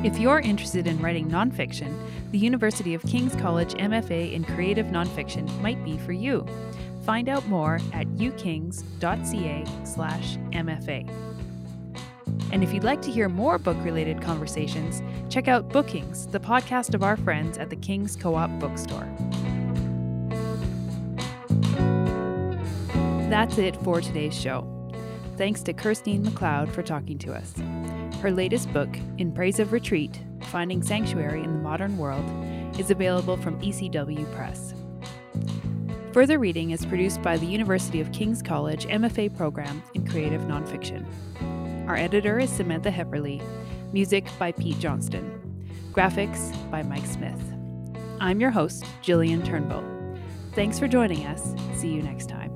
If you're interested in writing nonfiction, the University of King's College MFA in Creative Nonfiction might be for you. Find out more at ukings.ca/mfa. And if you'd like to hear more book related conversations, check out Bookings, the podcast of our friends at the King's Co op bookstore. That's it for today's show. Thanks to Kirstine McLeod for talking to us. Her latest book, In Praise of Retreat Finding Sanctuary in the Modern World, is available from ECW Press. Further Reading is produced by the University of King's College MFA program in Creative Nonfiction. Our editor is Samantha Hepperly. Music by Pete Johnston. Graphics by Mike Smith. I'm your host, Jillian Turnbull. Thanks for joining us. See you next time.